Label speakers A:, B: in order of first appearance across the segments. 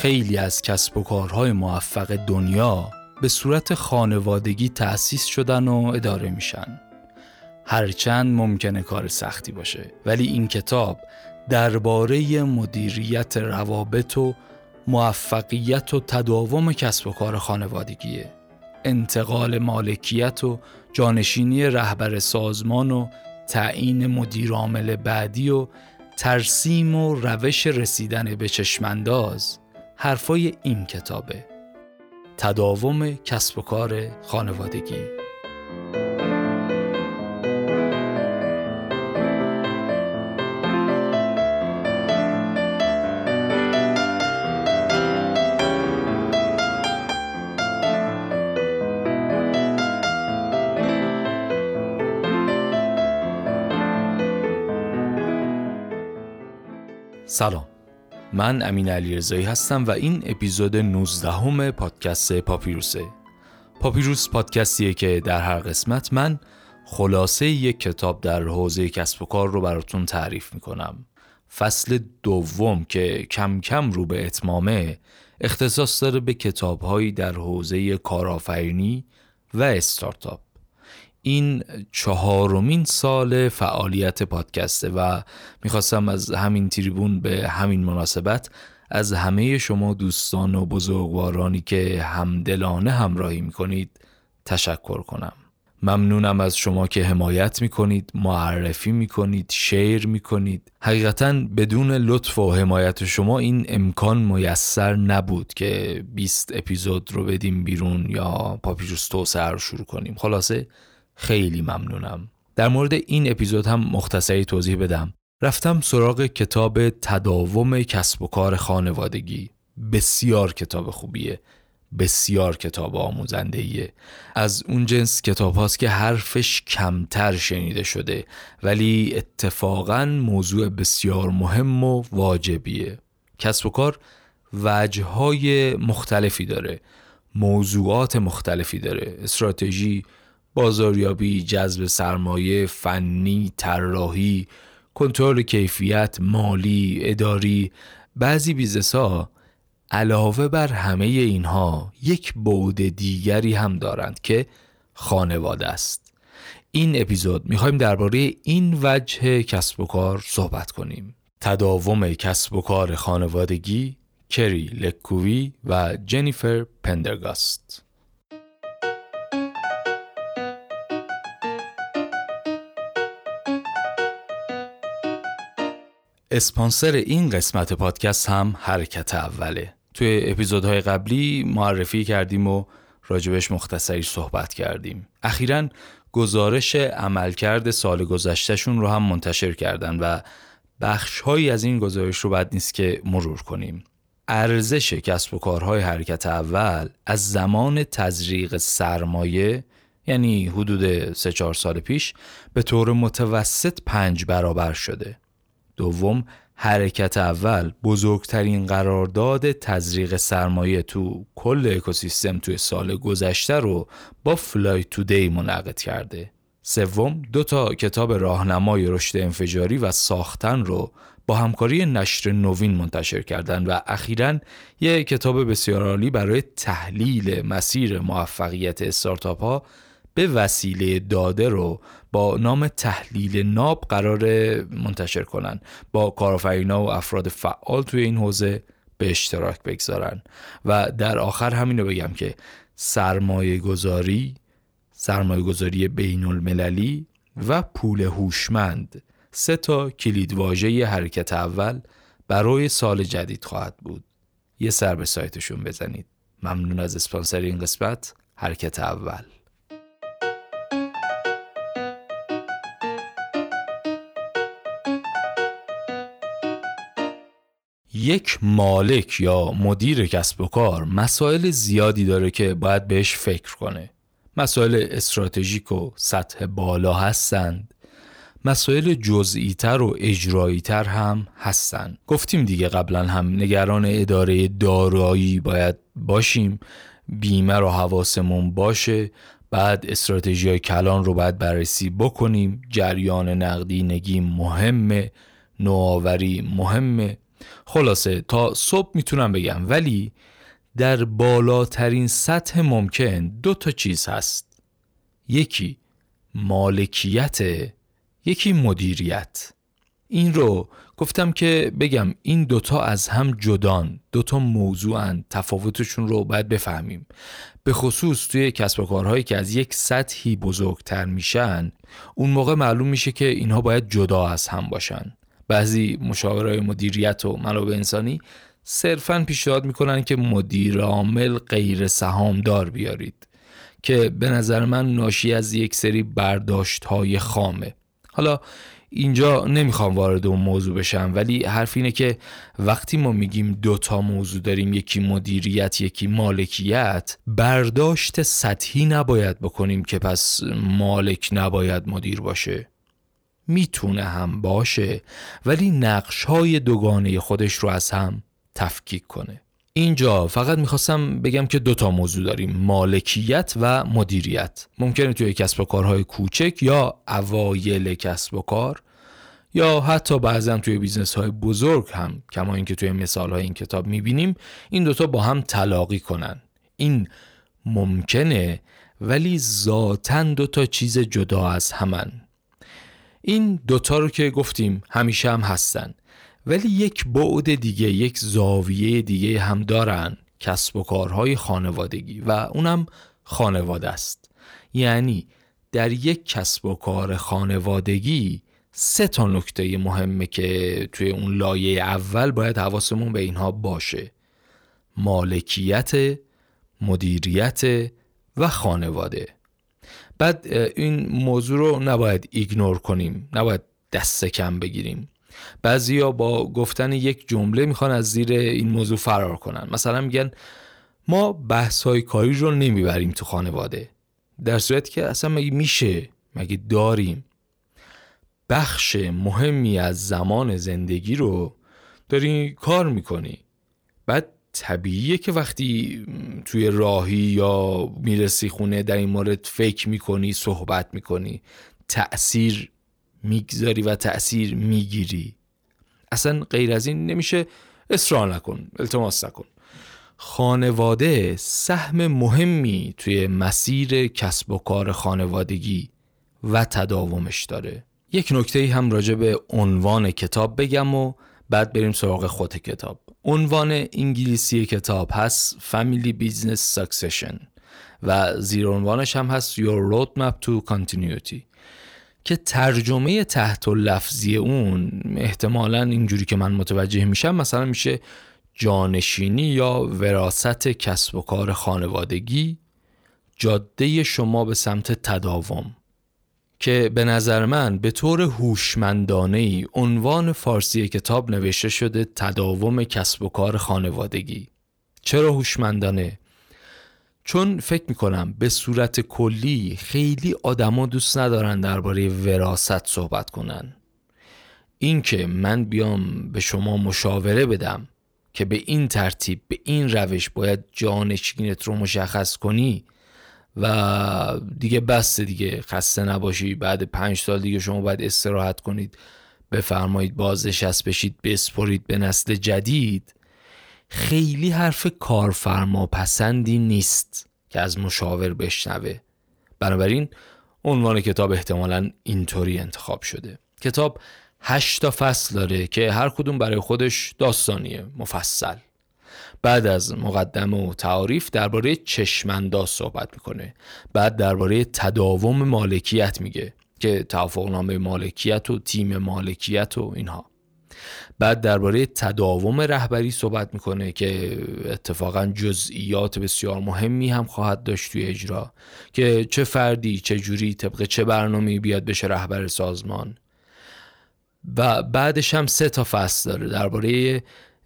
A: خیلی از کسب و کارهای موفق دنیا به صورت خانوادگی تأسیس شدن و اداره میشن. هرچند ممکنه کار سختی باشه ولی این کتاب درباره مدیریت روابط و موفقیت و تداوم کسب و کار خانوادگیه. انتقال مالکیت و جانشینی رهبر سازمان و تعیین مدیر عامل بعدی و ترسیم و روش رسیدن به چشمانداز حرفای این کتابه. تداوم کسب و کار خانوادگی. سلام. من امین علی رضایی هستم و این اپیزود 19 همه پادکست پاپیروسه. پاپیروس پادکستیه که در هر قسمت من خلاصه یک کتاب در حوزه کسب و کار رو براتون تعریف می‌کنم. فصل دوم که کم کم رو به اتمامه اختصاص داره به کتابهایی در حوزه کارآفرینی و استارتاپ. این چهارمین سال فعالیت پادکسته و می‌خواستم از همین تریبون به همین مناسبت از همه شما دوستان و بزرگوارانی که همدلانه همراهی می‌کنید تشکر کنم. ممنونم از شما که حمایت می‌کنید معرفی می‌کنید شیر می‌کنید. حقیقتا بدون لطف و حمایت شما این امکان میسر نبود که 20 اپیزود رو بدیم بیرون یا پاپیروس توسعه رو شروع کنیم. خلاصه خیلی ممنونم. در مورد این اپیزود هم مختصری توضیح بدم. رفتم سراغ کتاب تداوم کسب و کار خانوادگی. بسیار کتاب خوبیه. بسیار کتاب آموزنده از اون جنس کتاب هاست که حرفش کمتر شنیده شده ولی اتفاقا موضوع بسیار مهم و واجبیه. کسب و کار وجه مختلفی داره. موضوعات مختلفی داره. استراتژی بازاریابی، جذب سرمایه، فنی، طراحی، کنترل کیفیت، مالی، اداری، بعضی بیزنس ها علاوه بر همه اینها یک بعد دیگری هم دارند که خانواده است. این اپیزود می‌خوایم درباره این وجه کسب و کار صحبت کنیم. تداوم کسب و کار خانوادگی کری لکووی و جنیفر پندرگاست اسپانسر این قسمت پادکست هم حرکت اوله. توی اپیزودهای قبلی معرفی کردیم و راجبش مختصری صحبت کردیم. اخیرا گزارش عملکرد سال گذشتهشون رو هم منتشر کردن و بخش هایی از این گزارش رو بد نیست که مرور کنیم. ارزش کسب و کارهای حرکت اول از زمان تزریق سرمایه یعنی حدود 3-4 سال پیش به طور متوسط پنج برابر شده. دوم حرکت اول بزرگترین قرارداد تزریق سرمایه تو کل اکوسیستم توی سال گذشته رو با فلای دی منعقد کرده. سوم دو تا کتاب راهنمای رشد انفجاری و ساختن رو با همکاری نشر نوین منتشر کردن و اخیرا یک کتاب بسیار عالی برای تحلیل مسیر موفقیت استارتاپ ها به وسیله داده رو با نام تحلیل ناب قرار منتشر کنن. با کارآفرینا و افراد فعال توی این حوزه به اشتراک بگذارن. و در آخر همینو بگم که سرمایه گذاری سرمایه گذاری بین المللی و پول هوشمند سه تا کلیدواژه حرکت اول برای سال جدید خواهد بود. یه سر به سایتشون بزنید. ممنون از اسپانسر این قسمت. حرکت اول. یک مالک یا مدیر کسب و کار مسائل زیادی داره که باید بهش فکر کنه. مسائل استراتژیک و سطح بالا هستند. مسائل جزئی تر و اجرایی تر هم هستند. گفتیم دیگه قبلا هم نگران اداره دارایی باید باشیم. بیمه رو حواسمون باشه. بعد استراتژی های کلان رو باید بررسی بکنیم. جریان نقدینگی مهمه. نوآوری مهمه. خلاصه تا صبح می‌تونم بگم. ولی در بالاترین سطح ممکن دو تا چیز هست. یکی مالکیت یکی مدیریت. این رو گفتم که بگم این دوتا از هم جدان دوتا موضوعن تفاوتشون رو باید بفهمیم. به خصوص توی کسب و کارهایی که از یک سطحی بزرگتر میشن اون موقع معلوم میشه که اینها باید جدا از هم باشن. بعضی مشاورای مدیریت و منابع انسانی صرفا پیشنهاد می‌کنن که مدیر عامل غیر سهامدار بیارید که به نظر من ناشی از یک سری برداشت های خامه. حالا اینجا نمی‌خوام وارد اون موضوع بشم ولی حرف اینه که وقتی ما میگیم دوتا موضوع داریم یکی مدیریت یکی مالکیت برداشت سطحی نباید بکنیم که پس مالک نباید مدیر باشه. می‌تونه هم باشه ولی نقش های دوگانه خودش رو از هم تفکیک کنه. اینجا فقط می‌خواستم بگم که دوتا موضوع داریم مالکیت و مدیریت. ممکنه توی کسب و کارهای کوچک یا اوایل کسب و کار یا حتی بعضا توی بیزنس های بزرگ هم کما اینکه توی مثال های این کتاب می‌بینیم این دوتا با هم تلاقی کنن. این ممکنه ولی ذاتا دوتا چیز جدا از همن. این دوتا رو که گفتیم همیشه هم هستن. ولی یک بعد دیگه یک زاویه دیگه هم دارن کسب و کارهای خانوادگی و اونم خانواده است. یعنی در یک کسب و کار خانوادگی سه تا نکته مهمه که توی اون لایه اول باید حواسمون به اینها باشه. مالکیت مدیریت و خانواده. بعد این موضوع رو نباید ایگنور کنیم. نباید دست کم بگیریم. بعضیا با گفتن یک جمله می‌خوان از زیر این موضوع فرار کنن. مثلا میگن ما بحث های کاری رو نمی‌بریم تو خانواده. در صورتی که اصلا مگه میشه؟ مگه داریم؟ بخش مهمی از زمان زندگی رو داری کار می‌کنی. بعد طبیعیه که وقتی توی راهی یا می‌رسی خونه در این مورد فکر می‌کنی صحبت می‌کنی تأثیر می‌گذاری و تأثیر می‌گیری. اصلا غیر از این نمیشه اصرار نکن التماس نکن. خانواده سهم مهمی توی مسیر کسب و کار خانوادگی و تداومش داره. یک نکته هم راجع به عنوان کتاب بگم و بعد بریم سراغ خود کتاب. عنوان انگلیسی کتاب هست Family Business Succession و زیر عنوانش هم هست Your Roadmap to Continuity. که ترجمه تحت و لفظی اون احتمالا اینجوری که من متوجه میشم مثلا میشه جانشینی یا وراست کسب و کار خانوادگی جاده شما به سمت تداوم. که به نظر من به طور هوشمندانه ای عنوان فارسی کتاب نوشته شده تداوم کسب و کار خانوادگی. چرا هوشمندانه؟ چون فکر می‌کنم به صورت کلی خیلی آدما دوست ندارن درباره وراست صحبت کنن. اینکه من بیام به شما مشاوره بدم که به این ترتیب به این روش باید جانشینت رو مشخص کنی و دیگه بس دیگه خسته نباشی. بعد پنج سال دیگه شما باید استراحت کنید. بفرمایید بازنشست بشید بسپرید به نسل جدید. خیلی حرف کارفرما پسندی نیست که از مشاور بشنوه. بنابراین عنوان کتاب احتمالا اینطوری انتخاب شده. کتاب هشتا فصل داره که هر کدوم برای خودش داستانیه مفصل. بعد از مقدمه و تعاریف درباره چشمانداز صحبت می‌کنه. بعد درباره تداوم مالکیت میگه که توافقنامه مالکیت و تیم مالکیت و اینها. بعد درباره تداوم رهبری صحبت می‌کنه که اتفاقا جزئیات بسیار مهمی هم خواهد داشت توی اجرا. که چه فردی چه جوری طبق چه برنامه بیاد بشه رهبر سازمان. و بعدش هم سه تا فصل داره درباره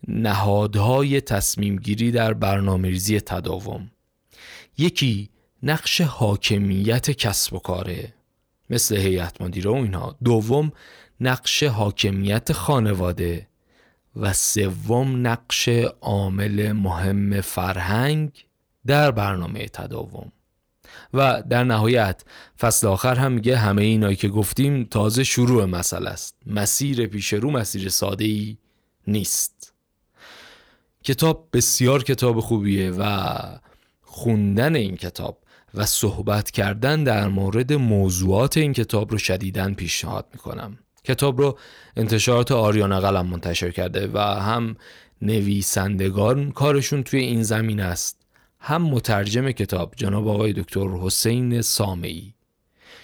A: نهادهای تصمیم گیری در برنامه ریزی تداوم. یکی نقش حاکمیت کسب و کاره مثل هیئت مدیره و اینها. دوم نقش حاکمیت خانواده و سوم نقش عامل مهم فرهنگ در برنامه تداوم. و در نهایت فصل آخر هم میگه همه اینایی که گفتیم تازه شروع مسئله است. مسیر پیش رو مسیر ساده ای نیست. کتاب بسیار کتاب خوبیه و خوندن این کتاب و صحبت کردن در مورد موضوعات این کتاب رو شدیداً پیشنهاد می‌کنم. کتاب رو انتشارات آریانا قلم منتشر کرده و هم نویسندگان کارشون توی این زمین است. هم مترجم کتاب جناب آقای دکتر حسین سامعی.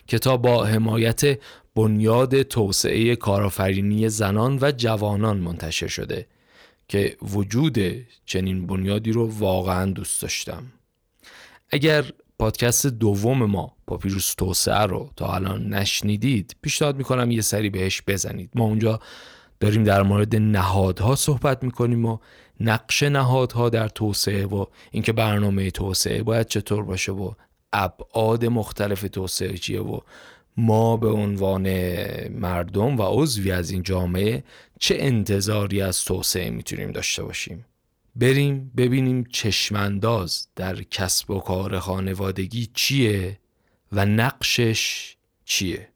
A: کتاب با حمایت بنیاد توسعه کارآفرینی زنان و جوانان منتشر شده. که وجود چنین بنیادی رو واقعا دوست داشتم. اگر پادکست دوم ما پاپیروس توسعه رو تا الان نشنیدید پیشنهاد می‌کنم یه سری بهش بزنید. ما اونجا داریم در مورد نهادها صحبت می‌کنیم و نقش نهادها در توسعه و اینکه برنامه توسعه باید چطور باشه و ابعاد مختلف توسعه چیه و ما به عنوان مردم و عضوی از این جامعه چه انتظاری از توسعه می‌تونیم داشته باشیم؟ بریم ببینیم چشمانداز در کسب و کار خانوادگی چیه و نقشش چیه؟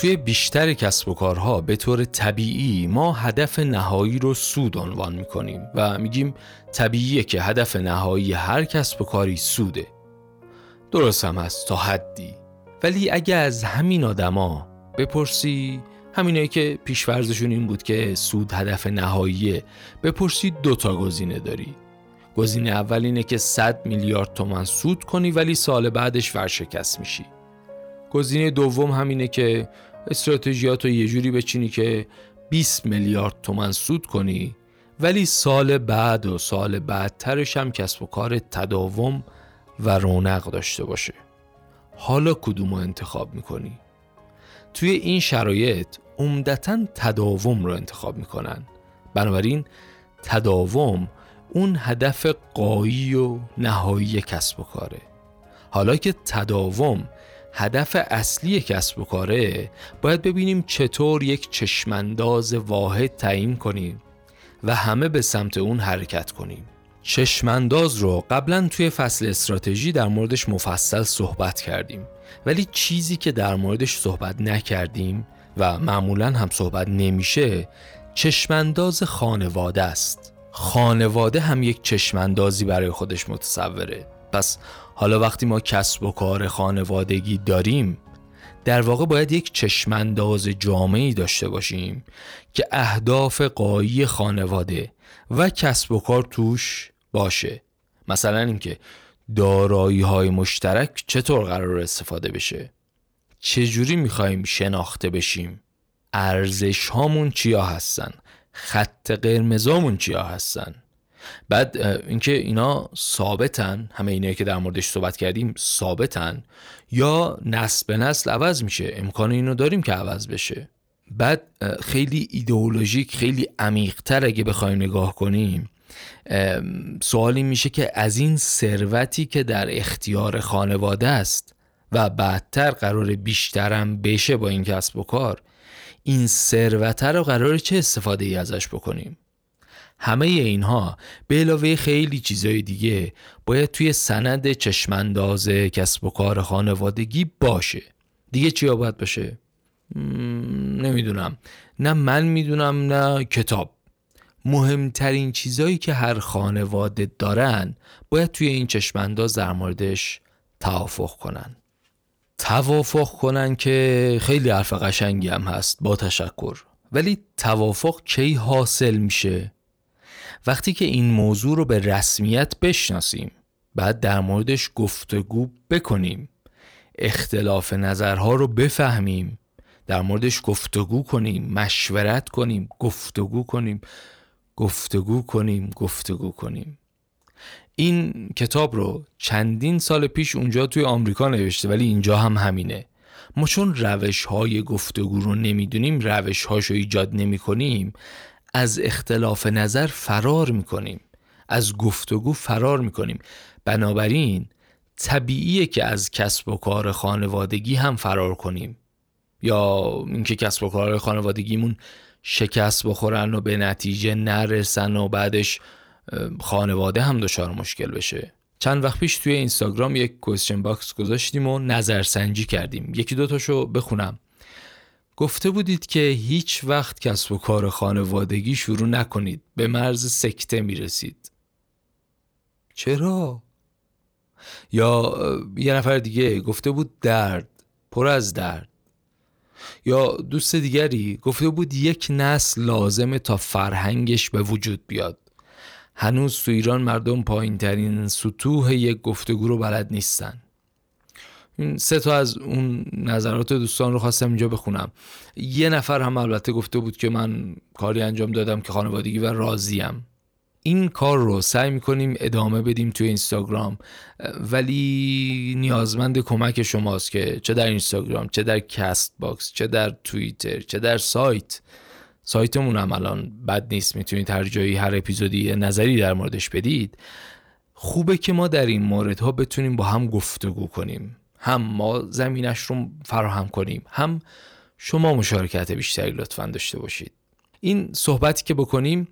A: توی بیشتر کسب و کارها به طور طبیعی ما هدف نهایی رو سود عنوان می‌کنیم و میگیم طبیعیه که هدف نهایی هر کسب و کاری سوده. درست هم هست تا حدی. ولی اگه از همین آدما بپرسی همینایی که پیشورزشون این بود که سود هدف نهاییه بپرسی دوتا گزینه داری. گزینه اول اینه که 100 میلیارد تومن سود کنی ولی سال بعدش ورشکست میشی. گزینه دوم همینه که استراتژیات رو یه جوری بچینی که 20 میلیارد تومن سود کنی ولی سال بعد و سال بعدترش هم کسب و کار تداوم و رونق داشته باشه. حالا کدوم رو انتخاب می‌کنی؟ توی این شرایط عمدتا تداوم رو انتخاب می‌کنن. بنابراین تداوم اون هدف قایی و نهایی کسب و کاره. حالا که تداوم هدف اصلی کسب و کاره. باید ببینیم چطور یک چشمانداز واحد تعیین کنیم و همه به سمت اون حرکت کنیم. چشمانداز رو قبلا توی فصل استراتژی در موردش مفصل صحبت کردیم. ولی چیزی که در موردش صحبت نکردیم و معمولا هم صحبت نمیشه چشمانداز خانواده است. خانواده هم یک چشماندازی برای خودش متصوره. پس حالا وقتی ما کسب و کار خانوادگی داریم در واقع باید یک چشمانداز جامعی داشته باشیم که اهداف قایی خانواده و کسب و کار توش باشه. مثلا اینکه دارایی های مشترک چطور قرار استفاده بشه. چجوری می‌خوایم شناخته بشیم؟ ارزش هامون چیا هستن؟ خط قرمزامون چیا هستن؟ بعد اینکه اینا ثابتن همه اینایی که در موردش صحبت کردیم ثابتن یا نسل به نسل عوض میشه. امکان اینو داریم که عوض بشه. بعد خیلی ایدئولوژیک خیلی عمیقتر اگه بخوایم نگاه کنیم سوالی میشه که از این ثروتی که در اختیار خانواده است و بعدتر قرار بیشترم بشه با این کسب و کار این ثروت رو قرار چه استفاده ای ازش بکنیم؟ همه اینها به علاوه خیلی چیزای دیگه باید توی سند چشمانداز کسب و کار خانوادگی باشه. دیگه چیا باید باشه؟ نمی‌دونم. نه من می‌دونم نه کتاب. مهمترین چیزایی که هر خانواده دارن باید توی این چشمانداز در موردش توافق کنن. توافق کنن که خیلی حرف قشنگی هم هست با تشکر. ولی توافق کی حاصل میشه؟ وقتی که این موضوع رو به رسمیت بشناسیم بعد در موردش گفتگو بکنیم اختلاف نظرها رو بفهمیم در موردش گفتگو کنیم مشورت کنیم گفتگو کنیم گفتگو کنیم گفتگو کنیم. این کتاب رو چندین سال پیش اونجا توی آمریکا نوشته ولی اینجا هم همینه. ما چون روش های گفتگو رو نمی‌دونیم روش هاش رو ایجاد نمی کنیم از اختلاف نظر فرار می کنیم از گفتگو فرار می کنیم بنابراین طبیعیه که از کسب و کار خانوادگی هم فرار کنیم. یا اینکه کسب و کار خانوادگیمون شکست بخورن و به نتیجه نرسن و بعدش خانواده هم دچار مشکل بشه. چند وقت پیش توی اینستاگرام یک question box گذاشتیم و نظرسنجی کردیم. یکی دوتاشو بخونم. گفته بودید که هیچ وقت کسب و کار خانوادگی شروع نکنید. به مرز سکته می‌رسید. چرا؟ یا یه نفر دیگه گفته بود درد. پر از درد. یا دوست دیگری گفته بود یک نسل لازمه تا فرهنگش به وجود بیاد. هنوز تو ایران مردم پایین ترین سطوح یک گفتگو رو بلد نیستن. این سه تا از اون نظرات دوستان رو خواستم اینجا بخونم. یه نفر هم البته گفته بود که من کاری انجام دادم که خانوادگی و راضیم. این کار رو سعی می‌کنیم ادامه بدیم توی اینستاگرام. ولی نیازمند کمک شماست که چه در اینستاگرام چه در Castbox چه در توییتر چه در سایت. سایتمون هم الان بد نیست می‌تونید هر جایی هر اپیزودی نظری در موردش بدید. خوبه که ما در این موردها بتونیم با هم گفتگو کنیم. هم ما زمینش رو فراهم کنیم هم شما مشارکت بیشتری لطفا داشته باشید. این صحبتی که بکنیم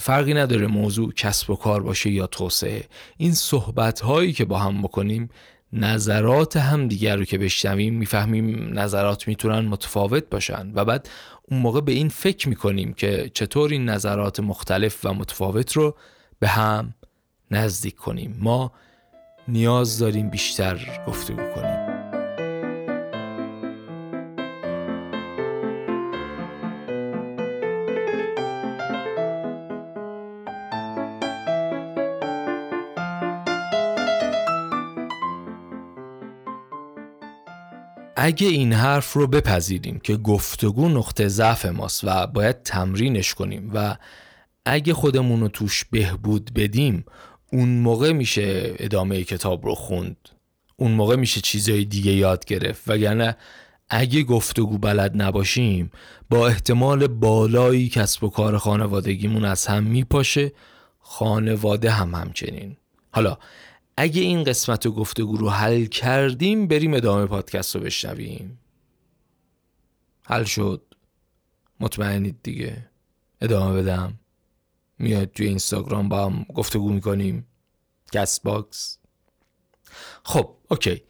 A: فرقی نداره موضوع کسب و کار باشه یا توسعه. این صحبت هایی که با هم بکنیم نظرات هم دیگر رو که بشنویم می‌فهمیم نظرات می‌تونن متفاوت باشن. و بعد اون موقع به این فکر می‌کنیم که چطور این نظرات مختلف و متفاوت رو به هم نزدیک کنیم. ما نیاز داریم بیشتر گفتگو کنیم. اگه این حرف رو بپذیریم که گفتگو نقطه ضعف ماست و باید تمرینش کنیم و اگه خودمون رو توش بهبود بدیم اون موقع میشه ادامه کتاب رو خوند. اون موقع میشه چیزهای دیگه یاد گرفت. وگرنه اگه گفتگو بلد نباشیم با احتمال بالایی کسب و کار خانوادگیمون از هم میپاشه خانواده هم همچنین. حالا اگه این قسمت و گفتگو رو حل کردیم بریم ادامه پادکست رو بشنویم. حل شد. مطمئنید دیگه. ادامه بدم. میاد توی اینستاگرام با هم گفتگو می‌کنیم. Castbox خب okay.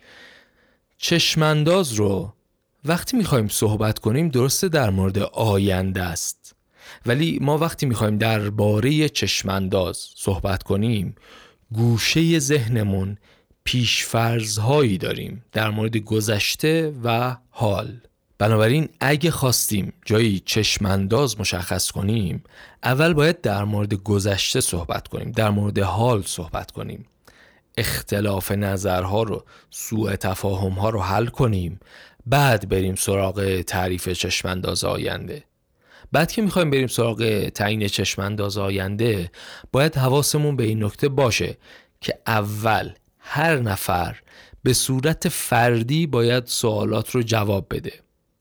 A: چشمانداز رو وقتی می‌خوایم صحبت کنیم درسته در مورد آینده است. ولی ما وقتی می‌خوایم درباره چشمانداز صحبت کنیم گوشه ذهنمون پیشفرزهایی داریم در مورد گذشته و حال. بنابراین اگه خواستیم جایی چشمانداز مشخص کنیم اول باید در مورد گذشته صحبت کنیم در مورد حال صحبت کنیم. اختلاف نظرها رو سوء تفاهمها رو حل کنیم. بعد بریم سراغ تعریف چشمانداز آینده. بعد که می‌خوایم بریم سراغ تعیین چشمانداز آینده باید حواسمون به این نکته باشه که اول هر نفر به صورت فردی باید سوالات رو جواب بده.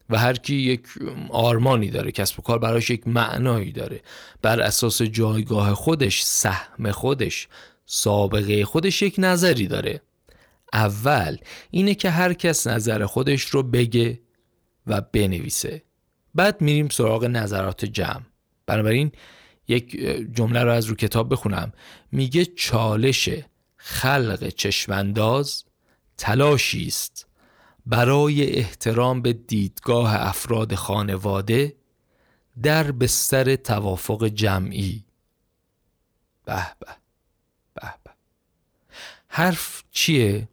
A: و هر کی یک آرمانی داره کسب و کار براش یک معنایی داره. بر اساس جایگاه خودش سهم خودش سابقه خودش یک نظری داره. اول اینه که هر کس نظر خودش رو بگه و بنویسه. بعد میریم سراغ نظرات جمع. بنابراین یک جمله رو از رو کتاب بخونم. میگه چالش خلق چشمانداز تلاشی است. برای احترام به دیدگاه افراد خانواده در بستر توافق جمعی. به به به به. حرف چیه؟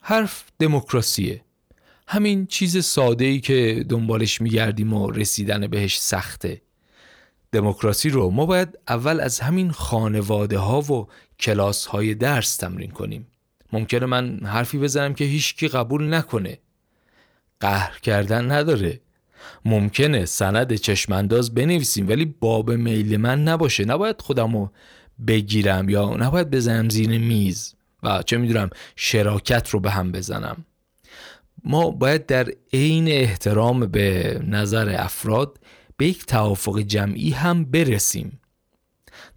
A: حرف دموکراسیه. همین چیز ساده ای که دنبالش میگردیم و رسیدن بهش سخته. دموکراسی رو ما باید اول از همین خانواده ها و کلاس های درس تمرین کنیم. ممکنه من حرفی بزنم که هیچکی قبول نکنه. قهر کردن نداره. ممکنه سند چشمانداز بنویسیم ولی باب میل من نباشه. نباید خودمو بگیرم یا نباید بزنم زیر میز و چه می‌دونم شراکت رو به هم بزنم. ما باید در عین احترام به نظر افراد به یک توافق جمعی هم برسیم.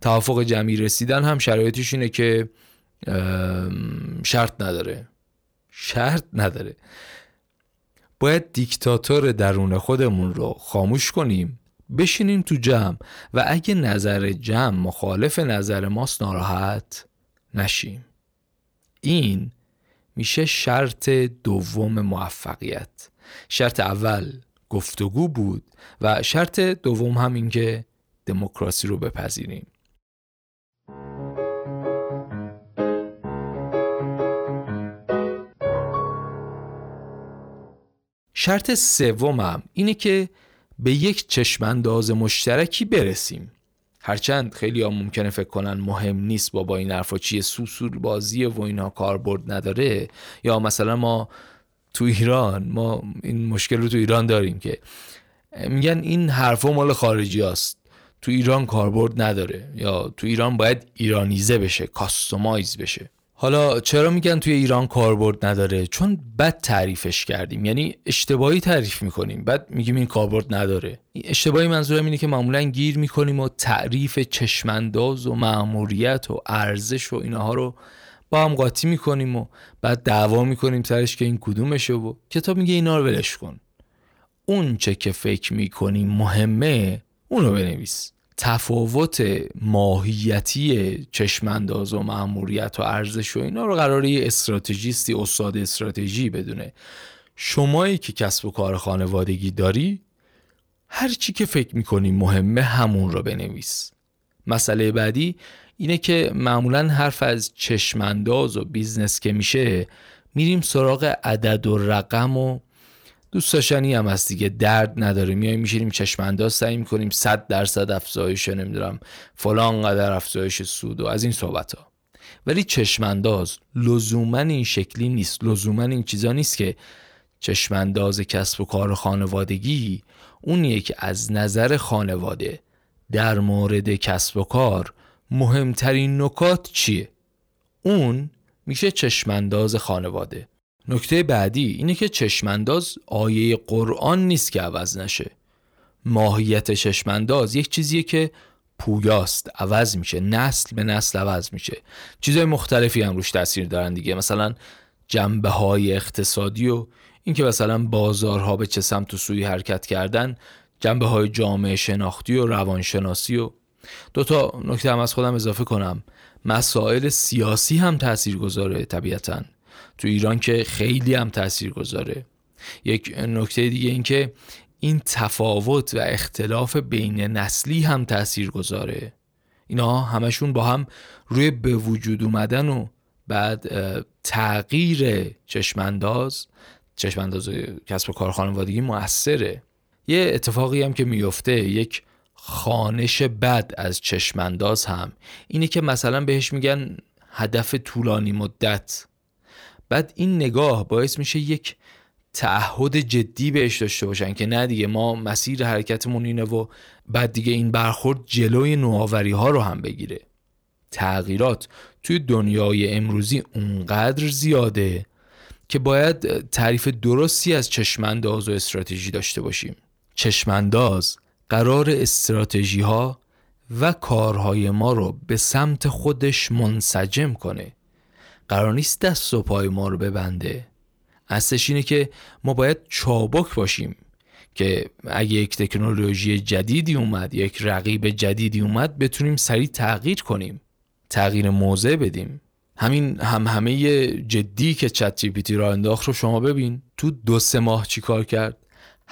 A: توافق جمعی رسیدن هم شرایطش اینه که شرط نداره. شرط نداره. باید دیکتاتور درون خودمون رو خاموش کنیم بشینیم تو جمع و اگه نظر جمع مخالف نظر ماست ناراحت نشیم. این میشه شرط دوم موفقیت. شرط اول گفتگو بود و شرط دوم هم این که دموکراسی رو بپذیریم. شرط سومم اینه که به یک چشمانداز مشترکی برسیم. هرچند خیلی ها ممکنه فکر کنن مهم نیست با با این حرفا چیه سوسول بازی و اینا کاربرد نداره. یا مثلا ما تو ایران ما این مشکل رو تو ایران داریم که میگن این حرفا مال خارجی است تو ایران کاربرد نداره. یا تو ایران باید ایرانیزه بشه کاستومایز بشه. حالا چرا میگن توی ایران کاربرد نداره؟ چون بد تعریفش کردیم. یعنی اشتباهی تعریف می‌کنیم. بعد میگیم این کاربرد نداره. اشتباهی منظورم اینه که معمولا گیر می‌کنیم و تعریف چشمانداز و معموریت و ارزش و اینها رو با هم قاطی می‌کنیم و بعد دعوا می‌کنیم سرش که این کدومشه و کتاب میگه اینا رو ولش کن. اون چه که فکر می‌کنیم مهمه اونو بنویس. تفاوت ماهیتی چشمانداز و معموریت و ارزش و اینا رو قراره یه استراتژیستی استاد استراتژی بدونه. شمایی که کسب و کار خانوادگی داری هر چی که فکر می‌کنی مهمه همون رو بنویس. مسئله بعدی اینه که معمولا حرف از چشمانداز و بیزنس که میشه میریم سراغ عدد و رقم و دوست داشتنی هم هست دیگه. درد نداره. میایم میشینیم چشم انداز سعی می‌کنیم 100 درصد افزایش نمی‌دونم فلان قدر افزایش سود و از این صحبت ها ولی چشم انداز لزوما این شکلی نیست. لزوما این چیزا نیست که چشم انداز کسب و کار خانوادگی اونیه که از نظر خانواده در مورد کسب و کار مهمترین نکات چیه؟ اون میشه چشمانداز خانواده. نکته بعدی اینه که چشمانداز آیه قرآن نیست که عوض نشه. ماهیت چشمانداز یک چیزیه که پویاست عوض میشه نسل به نسل عوض میشه. چیزهای مختلفی هم روش تاثیر دارن دیگه مثلا جنبه های اقتصادی و اینکه مثلا بازارها به چه سمت و سوی حرکت کردن جنبه های جامعه شناختی و روانشناسی و دو تا نکته هم از خودم اضافه کنم. مسائل سیاسی هم تأثیر گذاره طبیعتاً. تو ایران که خیلی هم تأثیر گذاره یک نکته دیگه این که این تفاوت و اختلاف بین نسلی هم تأثیر گذاره اینا همشون با هم روی به وجود اومدن و بعد تغییر چشمانداز چشمانداز کسب و کار خانوادگی موثره. یه اتفاقی هم که میفته یک خانش بد از چشمانداز هم. اینه که مثلا بهش میگن هدف طولانی مدت. بعد این نگاه باعث میشه یک تعهد جدی بهش داشته باشن که نه دیگه ما مسیر حرکتمون اینه و بعد دیگه این برخورد جلوی نوآوری ها رو هم بگیره. تغییرات توی دنیای امروزی اونقدر زیاده که باید تعریف درستی از چشمانداز و استراتژی داشته باشیم. چشمانداز قرار استراتژی ها و کارهای ما رو به سمت خودش منسجم کنه. قرار نیست دست و پای ما رو ببنده. اصلش اینه که ما باید چابک باشیم که اگه یک تکنولوژی جدیدی اومد یک رقیب جدیدی اومد بتونیم سریع تغییر کنیم تغییر موضع بدیم. همین همهمه جدید که ChatGPT راه انداخت رو شما ببین. تو دو سه ماه چی کار کرد؟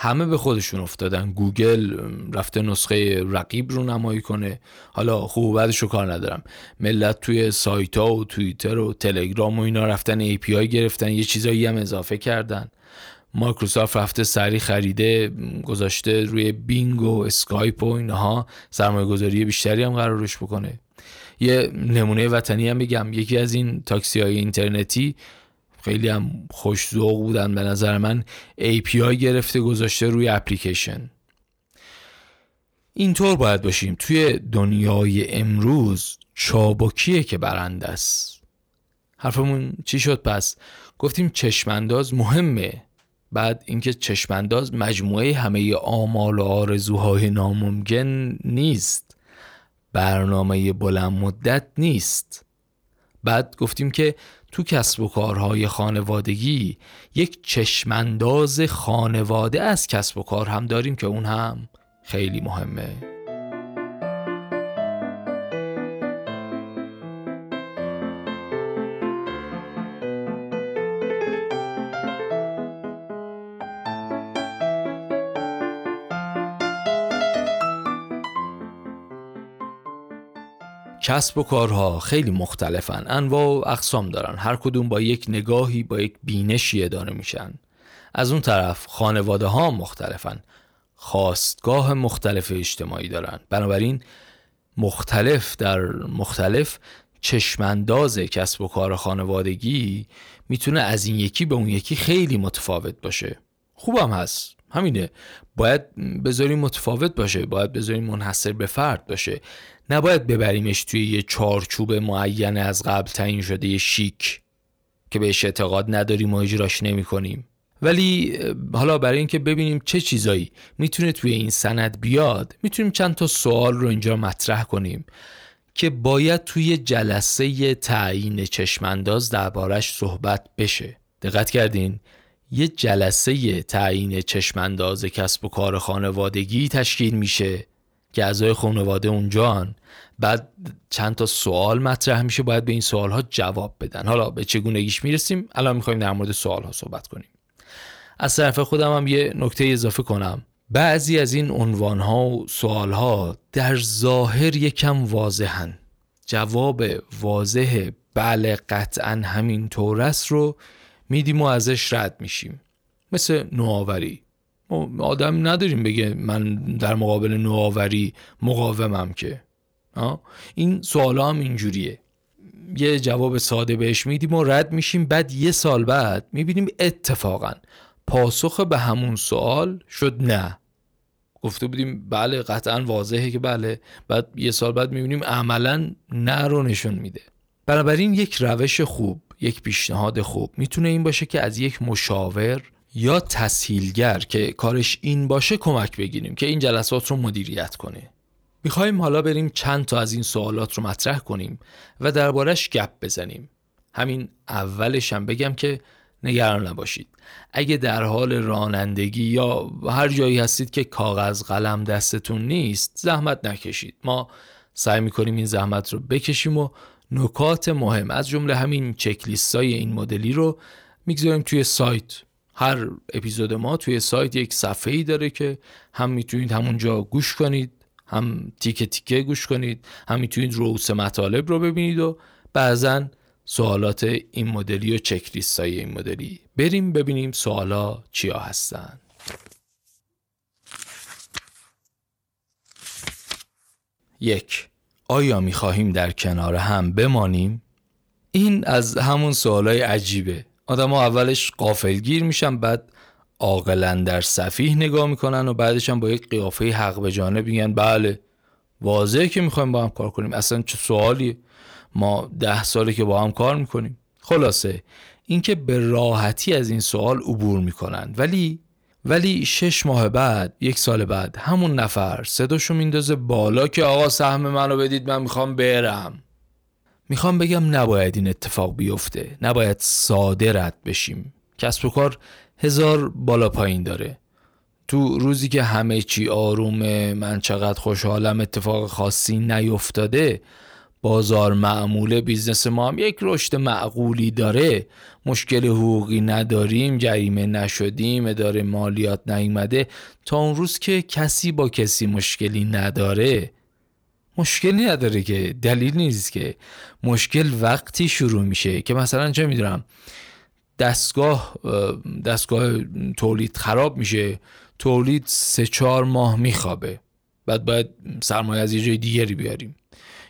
A: همه به خودشون افتادن. گوگل رفته نسخه رقیب رونمایی کنه. حالا خوب بعدش کار ندارم. ملت توی سایت ها و توییتر و تلگرام و اینا رفتن API گرفتن یه چیزایی هم اضافه کردن. مایکروسافت رفته سریع خریده گذاشته روی بینگ و اسکایپ و اینها. سرمایه گذاری بیشتری هم قراره بکنه. یه نمونه وطنی هم بگم. یکی از این تاکسی های اینترنتی خیلی هم خوش ذوق بودن به نظر من. API گرفته گذاشته روی اپلیکیشن. اینطور باید باشیم. توی دنیای امروز چابکیه که برنده است. حرفمون چی شد پس؟ گفتیم چشمانداز مهمه. بعد اینکه چشمانداز مجموعه همه آمال و آرزوهای ناممکن نیست. برنامه بلند مدت نیست. بعد گفتیم که تو کسب و کارهای خانوادگی یک چشمانداز خانواده از کسب و کار هم داریم که اون هم خیلی مهمه. کسب و کارها خیلی مختلفن. انواع و اقسام دارن. هر کدوم با یک نگاهی با یک بینشی اداره میشن. از اون طرف خانواده ها مختلفن. خواستگاه مختلف اجتماعی دارن. بنابراین مختلف در مختلف چشمانداز کسب و کار خانوادگی می‌تونه از این یکی به اون یکی خیلی متفاوت باشه. خوبم هست. همینه. باید بذاریم متفاوت باشه. باید بذاریم منحصر به فرد باشه. نباید ببریمش توی یه چارچوب معین از قبل تعیین شده یه شیک که بهش اعتقاد نداریم و اجراش نمی کنیم ولی حالا برای اینکه ببینیم چه چیزایی می‌تونه توی این سند بیاد می‌تونیم چند تا سوال رو اینجا مطرح کنیم که باید توی جلسه تعیین چشمانداز دربارش صحبت بشه. دقت کردین؟ یه جلسه تعیین چشمانداز کسب و کار خانوادگی تشکیل میشه. که اعضای خانواده اونجان. بعد چند تا سوال مطرح میشه باید به این سوال ها جواب بدن. حالا به چگونگیش می‌رسیم؟ الان می‌خوایم در مورد سوال ها صحبت کنیم. از طرف خودم هم یه نکته اضافه کنم. بعضی از این عنوان ها و سوال ها در ظاهر یکم واضحن. جواب واضح بله قطعا همین طور است رو میدیم و ازش رد میشیم. مثل نوآوری. آدم نداریم بگه من در مقابل نوآوری مقاومم که. این سوال هم اینجوریه. یه جواب ساده بهش میدیم و رد میشیم بعد یه سال بعد می‌بینیم اتفاقا پاسخ به همون سوال شد نه. گفته بودیم بله قطعا واضحه که بله. بعد یه سال بعد می‌بینیم عملا نه رو نشون میده. بنابراین یک روش خوب یک پیشنهاد خوب می‌تونه این باشه که از یک مشاور یا تسهیلگر که کارش این باشه کمک بگیریم که این جلسات رو مدیریت کنه می‌خوایم حالا بریم چند تا از این سوالات رو مطرح کنیم و دربارش گپ بزنیم. همین اولش هم بگم که نگران نباشید. اگه در حال رانندگی یا هر جایی هستید که کاغذ قلم دستتون نیست زحمت نکشید. ما سعی می‌کنیم این زحمت رو بکشیم و نکات مهم از جمله همین چکلیست های این مدلی رو می‌گذاریم توی سایت. هر اپیزود ما توی سایت یک صفحه ای داره که هم می‌تونید همونجا گوش کنید هم تیکه تیکه گوش کنید هم می‌تونید روس مطالب رو ببینید و بعضا سوالات این مدلی و چکلیست های این مدلی. بریم ببینیم سوالا چیا هستن. یک آیا می خواهیم در کنار هم بمانیم؟ این از همون سوالای عجیبه. آدم اولش قافلگیر میشن بعد عاقلا در صفیح نگاه می‌کنن و بعدش هم با یک قیافه حق به جانب میگن بله واضحه که می‌خوایم با هم کار کنیم. اصلا چه سوالی ما ده ساله که با هم کار می‌کنیم. خلاصه اینکه به راحتی از این سوال عبور می‌کنن. ولی ولی شش ماه بعد یک سال بعد همون نفر صداشو میندازه بالا که آقا سهم منو بدید من می‌خوام برم. می‌خوام بگم نباید این اتفاق بیفته. نباید ساده رد بشیم. کسب و کار هزار بالا پایین داره. تو روزی که همه چی آرومه من چقدر خوشحالم اتفاق خاصی نیفتاده. بازار معموله بیزنس ما هم یک رشد معقولی داره. مشکل حقوقی نداریم جریمه نشدیم اداره مالیات نیومده. تا اون روز که کسی با کسی مشکلی نداره. مشکلی نداره که دلیل نیست که. مشکل وقتی شروع میشه که مثلا چه می‌دونم دستگاه دستگاه تولید خراب میشه تولید سه چهار ماه میخوابه. بعد باید سرمایه از یه جای دیگری بیاریم.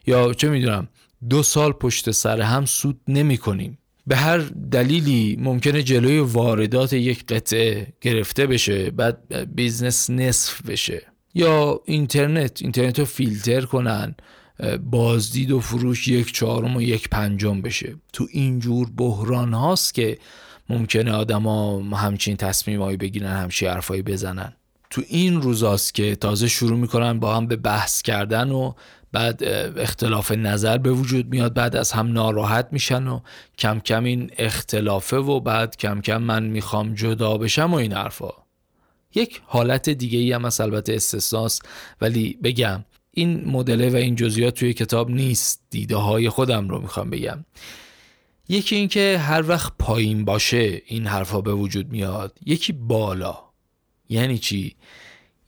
A: یا چه می‌دونم دو سال پشت سر هم سود نمی کنیم به هر دلیلی ممکنه جلوی واردات یک قطعه گرفته بشه بعد بیزنس نصف بشه. یا اینترنت اینترنت رو فیلتر کنن بازدید و فروش یک چهارم و یک پنجم بشه. تو اینجور بحران هاست که ممکنه آدما همچین تصمیمایی بگیرن همچین حرفایی بزنن. تو این روزاست که تازه شروع می‌کنن با هم به بحث کردن و بعد اختلاف نظر به وجود میاد. بعد از هم ناراحت میشن و کم کم این اختلافه و بعد کم کم من می‌خوام جدا بشم و این حرفا. یک حالت دیگه ای هم از البته استثناست ولی بگم این مدله و این جزئیات توی کتاب نیست. دیده های خودم رو می‌خوام بگم. یکی اینکه هر وقت پایین باشه این حرفا به وجود میاد یکی بالا. یعنی چی؟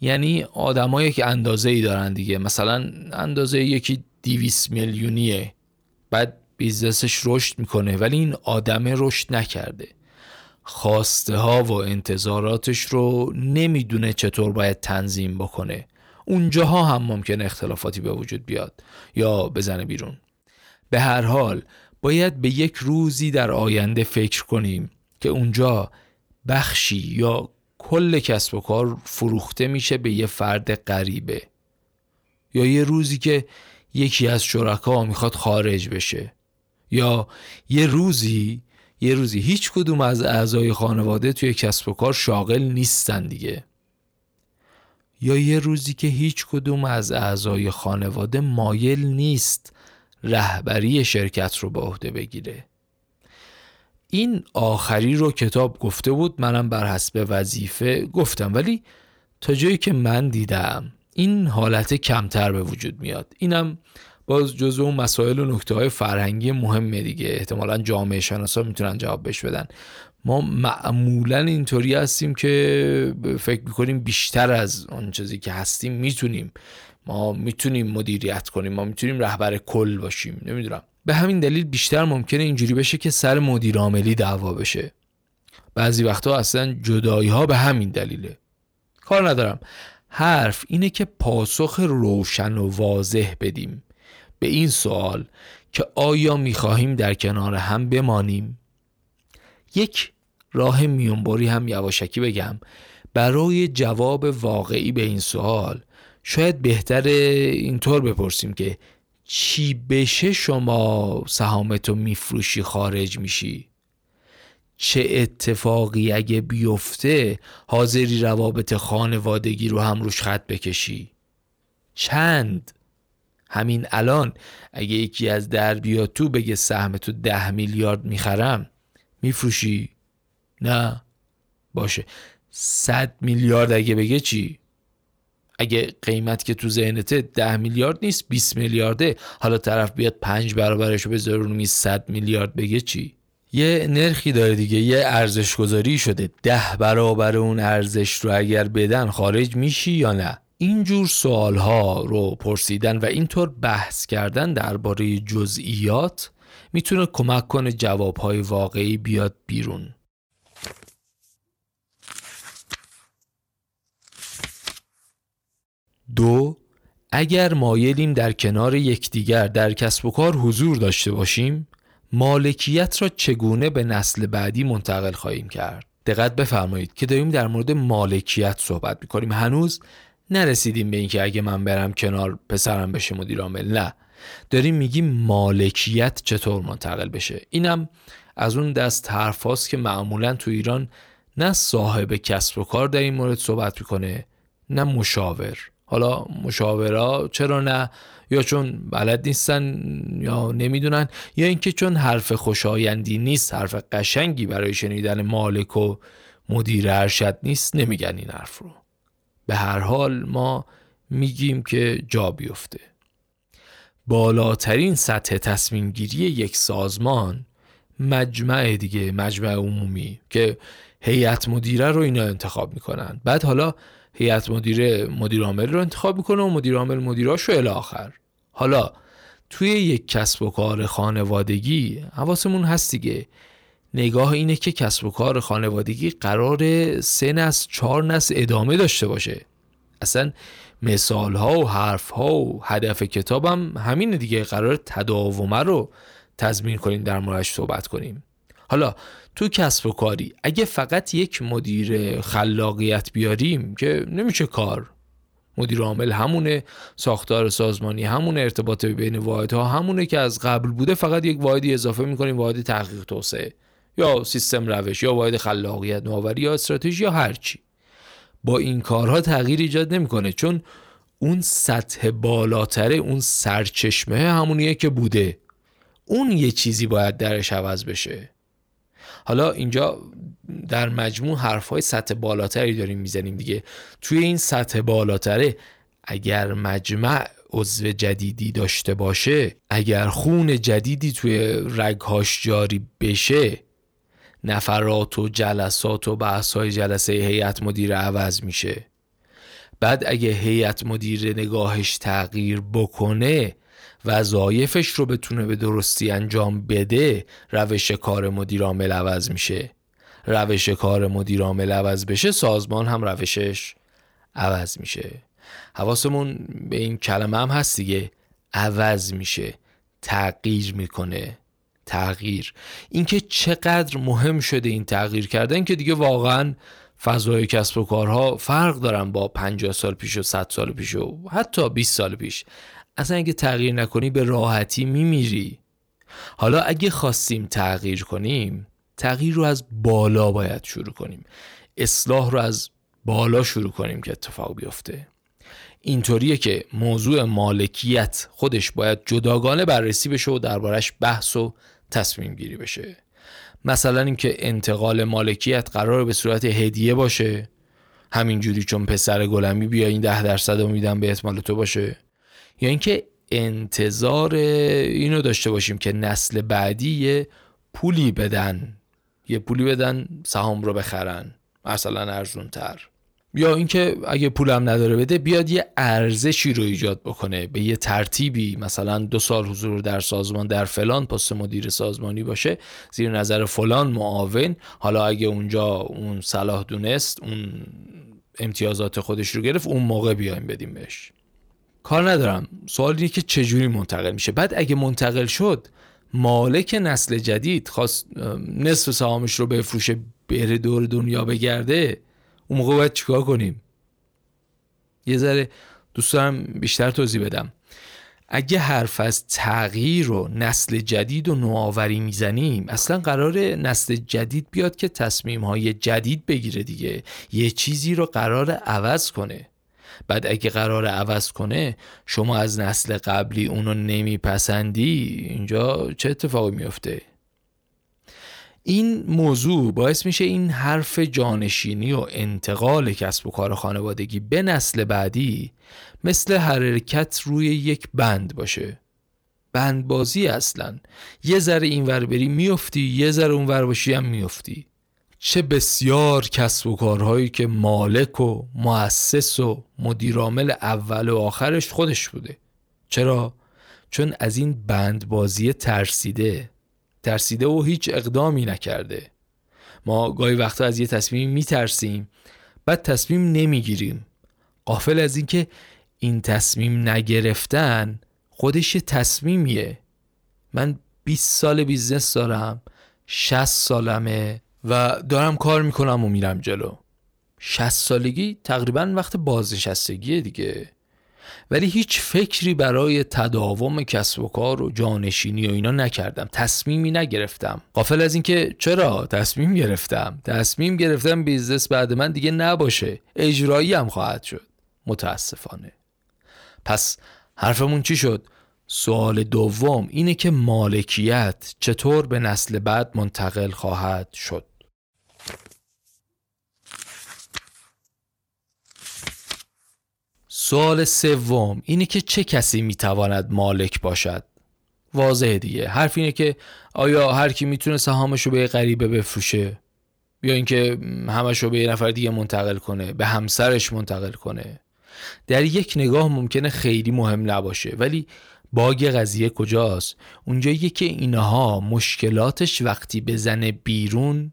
A: یعنی آدمایی که اندازه ای دارن دیگه. مثلا اندازه یکی 200 میلیونیه. بعد بیزنسش رشد می‌کنه ولی این آدم رشد نکرده. خواسته ها و انتظاراتش رو نمی‌دونه چطور باید تنظیم بکنه. اونجاها هم ممکن اختلافاتی به وجود بیاد. یا بزنه بیرون. به هر حال باید به یک روزی در آینده فکر کنیم که اونجا بخشی یا کل کسب و کار فروخته میشه به یه فرد غریبه. یا یه روزی که یکی از شرکا می‌خواد خارج بشه. یا یه روزی یه روزی هیچ کدوم از اعضای خانواده توی کسب و کار شاغل نیستن دیگه. یا یه روزی که هیچ کدوم از اعضای خانواده مایل نیست رهبری شرکت رو به عهده بگیره. این آخری رو کتاب گفته بود منم بر حسب وظیفه گفتم. ولی تا جایی که من دیدم این حالت کمتر به وجود میاد. اینم باز جزو اون مسائل و نکته های فرهنگی مهمه دیگه. احتمالا جامعه شناسا می‌تونن جواب بش بدن. ما معمولا اینطوری هستیم که فکر می‌کنیم بیشتر از اون چیزی که هستیم می‌تونیم. ما می‌تونیم مدیریت کنیم ما می‌تونیم رهبر کل باشیم. نمی‌دونم. به همین دلیل بیشتر ممکنه اینجوری بشه که سر مدیر عاملی دعوا بشه. بعضی وقتا اصلا جدایی ها به همین دلیله. کار ندارم. حرف اینه که پاسخ روشن و واضح بدیم. به این سوال که آیا می‌خواهیم در کنار هم بمانیم؟ یک راه میونبری هم یواشکی بگم. برای جواب واقعی به این سوال شاید بهتر اینطور بپرسیم که چی بشه شما سهامتو میفروشی خارج میشی؟ چه اتفاقی اگه بیفته حاضری روابط خانوادگی رو هم روش خط بکشی؟ چند؟ همین الان اگه یکی از در بیاد تو بگه سهم تو ده میلیارد می‌خرم میفروشی؟ نه. باشه. صد میلیارد اگه بگه چی؟ اگه قیمت که تو ذهنته ده میلیارد نیست 20 میلیارده. حالا طرف بیاد پنج برابرش بذاره رو 100 میلیارد بگه چی؟ یه نرخی داره دیگه. یه ارزش گذاری شده. ده برابر اون ارزش رو اگر بدن خارج میشی یا نه؟ اینجور سوال ها رو پرسیدن و اینطور بحث کردن درباره جزئیات می‌تونه کمک کنه جوابهای واقعی بیاد بیرون. دو اگر مایلیم در کنار یکدیگر در کسب و کار حضور داشته باشیم مالکیت را چگونه به نسل بعدی منتقل خواهیم کرد؟ دقت بفرمایید که داریم در مورد مالکیت صحبت می‌کنیم. هنوز نرسیدیم به اینکه اگه من برم کنار پسرم بشه مدیر عامل نه. داریم میگیم مالکیت چطور منتقل بشه؟ اینم از اون دست حرف که معمولا تو ایران نه صاحب کسب و کار در این مورد صحبت می‌کنه نه مشاور. حالا مشاورا چرا نه؟ یا چون بلد نیستن یا نمی‌دونن یا اینکه چون حرف خوشایندی نیست حرف قشنگی برای شنیدن مالک و مدیر ارشد نیست نمیگن این حرف رو. به هر حال ما میگیم که جا بیفته. بالاترین سطح تصمیم گیری یک سازمان مجمع دیگه مجمع عمومی که هیئت مدیره رو اینا انتخاب می‌کنن. بعد حالا هیئت مدیره مدیر عامل رو انتخاب می‌کنه و مدیر عامل مدیراش رو آخر. حالا توی یک کسب و کار خانوادگی حواسمون هست دیگه. نگاه اینه که کسب و کار خانوادگی قرار سه نسل چهار نسل ادامه داشته باشه. اصلا مثال ها و حرف ها و هدف کتابم همینه دیگه قرار تداومه رو تضمین کنیم در موردش صحبت کنیم. حالا تو کسب و کاری اگه فقط یک مدیر خلاقیت بیاریم که نمیشه کار. مدیر عامل همونه ساختار سازمانی همونه ارتباط بین واحدها همونه که از قبل بوده فقط یک واحدی اضافه می‌کنیم واحد تحقیق توسعه. یا سیستم روش یا واحد خلاقیت نوآوری یا استراتژی یا هرچی با این کارها تغییر ایجاد نمی‌کنه چون اون سطح بالاتره اون سرچشمه همونیه که بوده. اون یه چیزی باید درش عوض بشه. حالا اینجا در مجموع حرفهای سطح بالاتری داریم می‌زنیم دیگه. توی این سطح بالاتره اگر مجمع عضو جدیدی داشته باشه اگر خون جدیدی توی رگهاش جاری بشه نفرات و جلسات و بحث های جلسه هیئت مدیره عوض میشه. بعد اگه هیئت مدیره نگاهش تغییر بکنه وظایفش رو بتونه به درستی انجام بده روش کار مدیر عامل عوض میشه. روش کار مدیر عامل عوض بشه سازمان هم روشش عوض میشه. حواسمون به این کلمه هم هست دیگه. عوض میشه. تغییر می‌کنه. تغییر. اینکه چقدر مهم شده این تغییر کردن که دیگه واقعا فضای کسب و کارها فرق دارن با 50 سال پیش و 100 سال پیش و حتی 20 سال پیش. اصلا اگه تغییر نکنی به راحتی میمیری. حالا اگه خواستیم تغییر کنیم تغییر رو از بالا باید شروع کنیم. اصلاح رو از بالا شروع کنیم که اتفاق بیفته. اینطوریه که موضوع مالکیت خودش باید جداگانه بررسی بشه و دربارش بحث و تصمیم گیری بشه. مثلا اینکه انتقال مالکیت قرار به صورت هدیه باشه. همینجوری چون پسر گلمی بیا این ده درصد میدم به مال تو باشه. یا اینکه انتظار اینو داشته باشیم که نسل بعدی یه پولی بدن. یه پولی بدن سهام رو بخرن. مثلا ارزون تر یا اینکه اگه پولم نداره بده بیاد یه ارزشی رو ایجاد بکنه به یه ترتیبی مثلا دو سال حضور در سازمان در فلان پست مدیر سازمانی باشه زیر نظر فلان معاون. حالا اگه اونجا اون صلاح دونست اون امتیازات خودش رو گرفت اون موقع بیایم بدیم بهش. کار ندارم. سوال اینه که چجوری منتقل میشه؟ بعد اگه منتقل شد مالک نسل جدید خواست نصف سهامش رو بفروشه بره دور دنیا بگرده اون موقع باید چیکار کنیم؟ یه ذره دوست دارم بیشتر توضیح بدم. اگه حرف از تغییر و نسل جدید و نوآوری می‌زنیم اصلا قرار نسل جدید بیاد که تصمیم های جدید بگیره دیگه. یه چیزی رو قرار عوض کنه. بعد اگه قرار عوض کنه شما از نسل قبلی اونو نمیپسندی اینجا چه اتفاقی میفته این موضوع باعث میشه این حرف جانشینی و انتقال کسب و کار خانوادگی به نسل بعدی مثل حرکت روی یک بند باشه. بند بازی اصلا. یه ذره این ور بری میفتی یه ذره اون ور باشی هم میفتی. چه بسیار کسب و کارهایی که مالک و مؤسس و مدیرعامل اول و آخرش خودش بوده. چرا؟ چون از این بند بازی ترسیده. ترسیده و هیچ اقدامی نکرده. ما گاهی وقتا از یه تصمیم میترسیم بعد تصمیم نمی‌گیریم. قافل از اینکه این تصمیم نگرفتن خودش تصمیمیه. من 20 سال بیزنس دارم 60 سالمه و دارم کار می‌کنم و میرم جلو. 60 سالگی تقریبا وقت بازنشستگیه دیگه. ولی هیچ فکری برای تداوم کسب و کار و جانشینی و اینا نکردم. تصمیمی نگرفتم. غافل از اینکه چرا تصمیم گرفتم؟ تصمیم گرفتم بیزنس بعد من دیگه نباشه. اجرایی هم خواهد شد. متاسفانه. پس حرفمون چی شد؟ سوال دوم اینه که مالکیت چطور به نسل بعد منتقل خواهد شد؟ سوال سوم اینه که چه کسی می‌تواند مالک باشد؟ واضحه دیگه. حرف اینه که آیا هر کی می‌تونه سهامش رو به غریبه بفروشه؟ یا اینکه همش رو به یه نفر دیگه منتقل کنه به همسرش منتقل کنه؟ در یک نگاه ممکنه خیلی مهم نباشه ولی باگ قضیه کجاست؟ اونجاییه که اینها مشکلاتش وقتی بزنه بیرون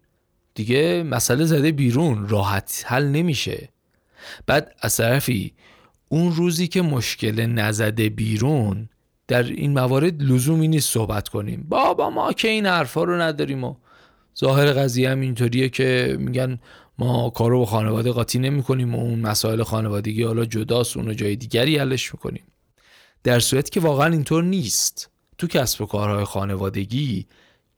A: دیگه مسئله زده بیرون راحت حل نمیشه. بعد از طرفی اون روزی که مشکل نزده بیرون در این موارد لزومی نیست صحبت کنیم. بابا ما که این حرفا رو نداریم و ظاهر قضیه هم اینطوریه که میگن ما کارو با خانواده قاطی نمی کنیم و اون مسائل خانوادگی حالا جداست اونو جای دیگری حلش می‌کنیم. در صورتی که واقعا اینطور نیست. تو کسب و کارهای خانوادگی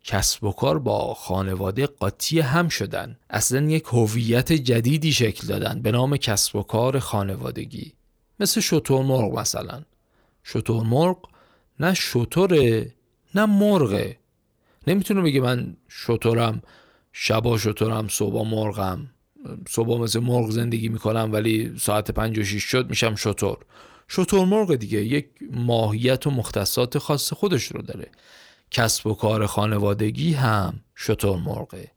A: کسب و کار با خانواده قاطی هم شدن. اصلا یک هویت جدیدی شکل دادن. به نام کسب و کار خانوادگی. مثل شطور مرغ مثلا. شطور مرغ نه شطوره نه مرغه. نمی‌تونه بگه من شطورم شبا شطورم صبح مرغم. صبح مثل مرغ زندگی می‌کنم ولی ساعت پنج و شیش شد میشم شطور شطور مرغ دیگه یک ماهیت و مختصات خاص خودش رو داره. کسب و کار خانوادگی هم شطور مرغه.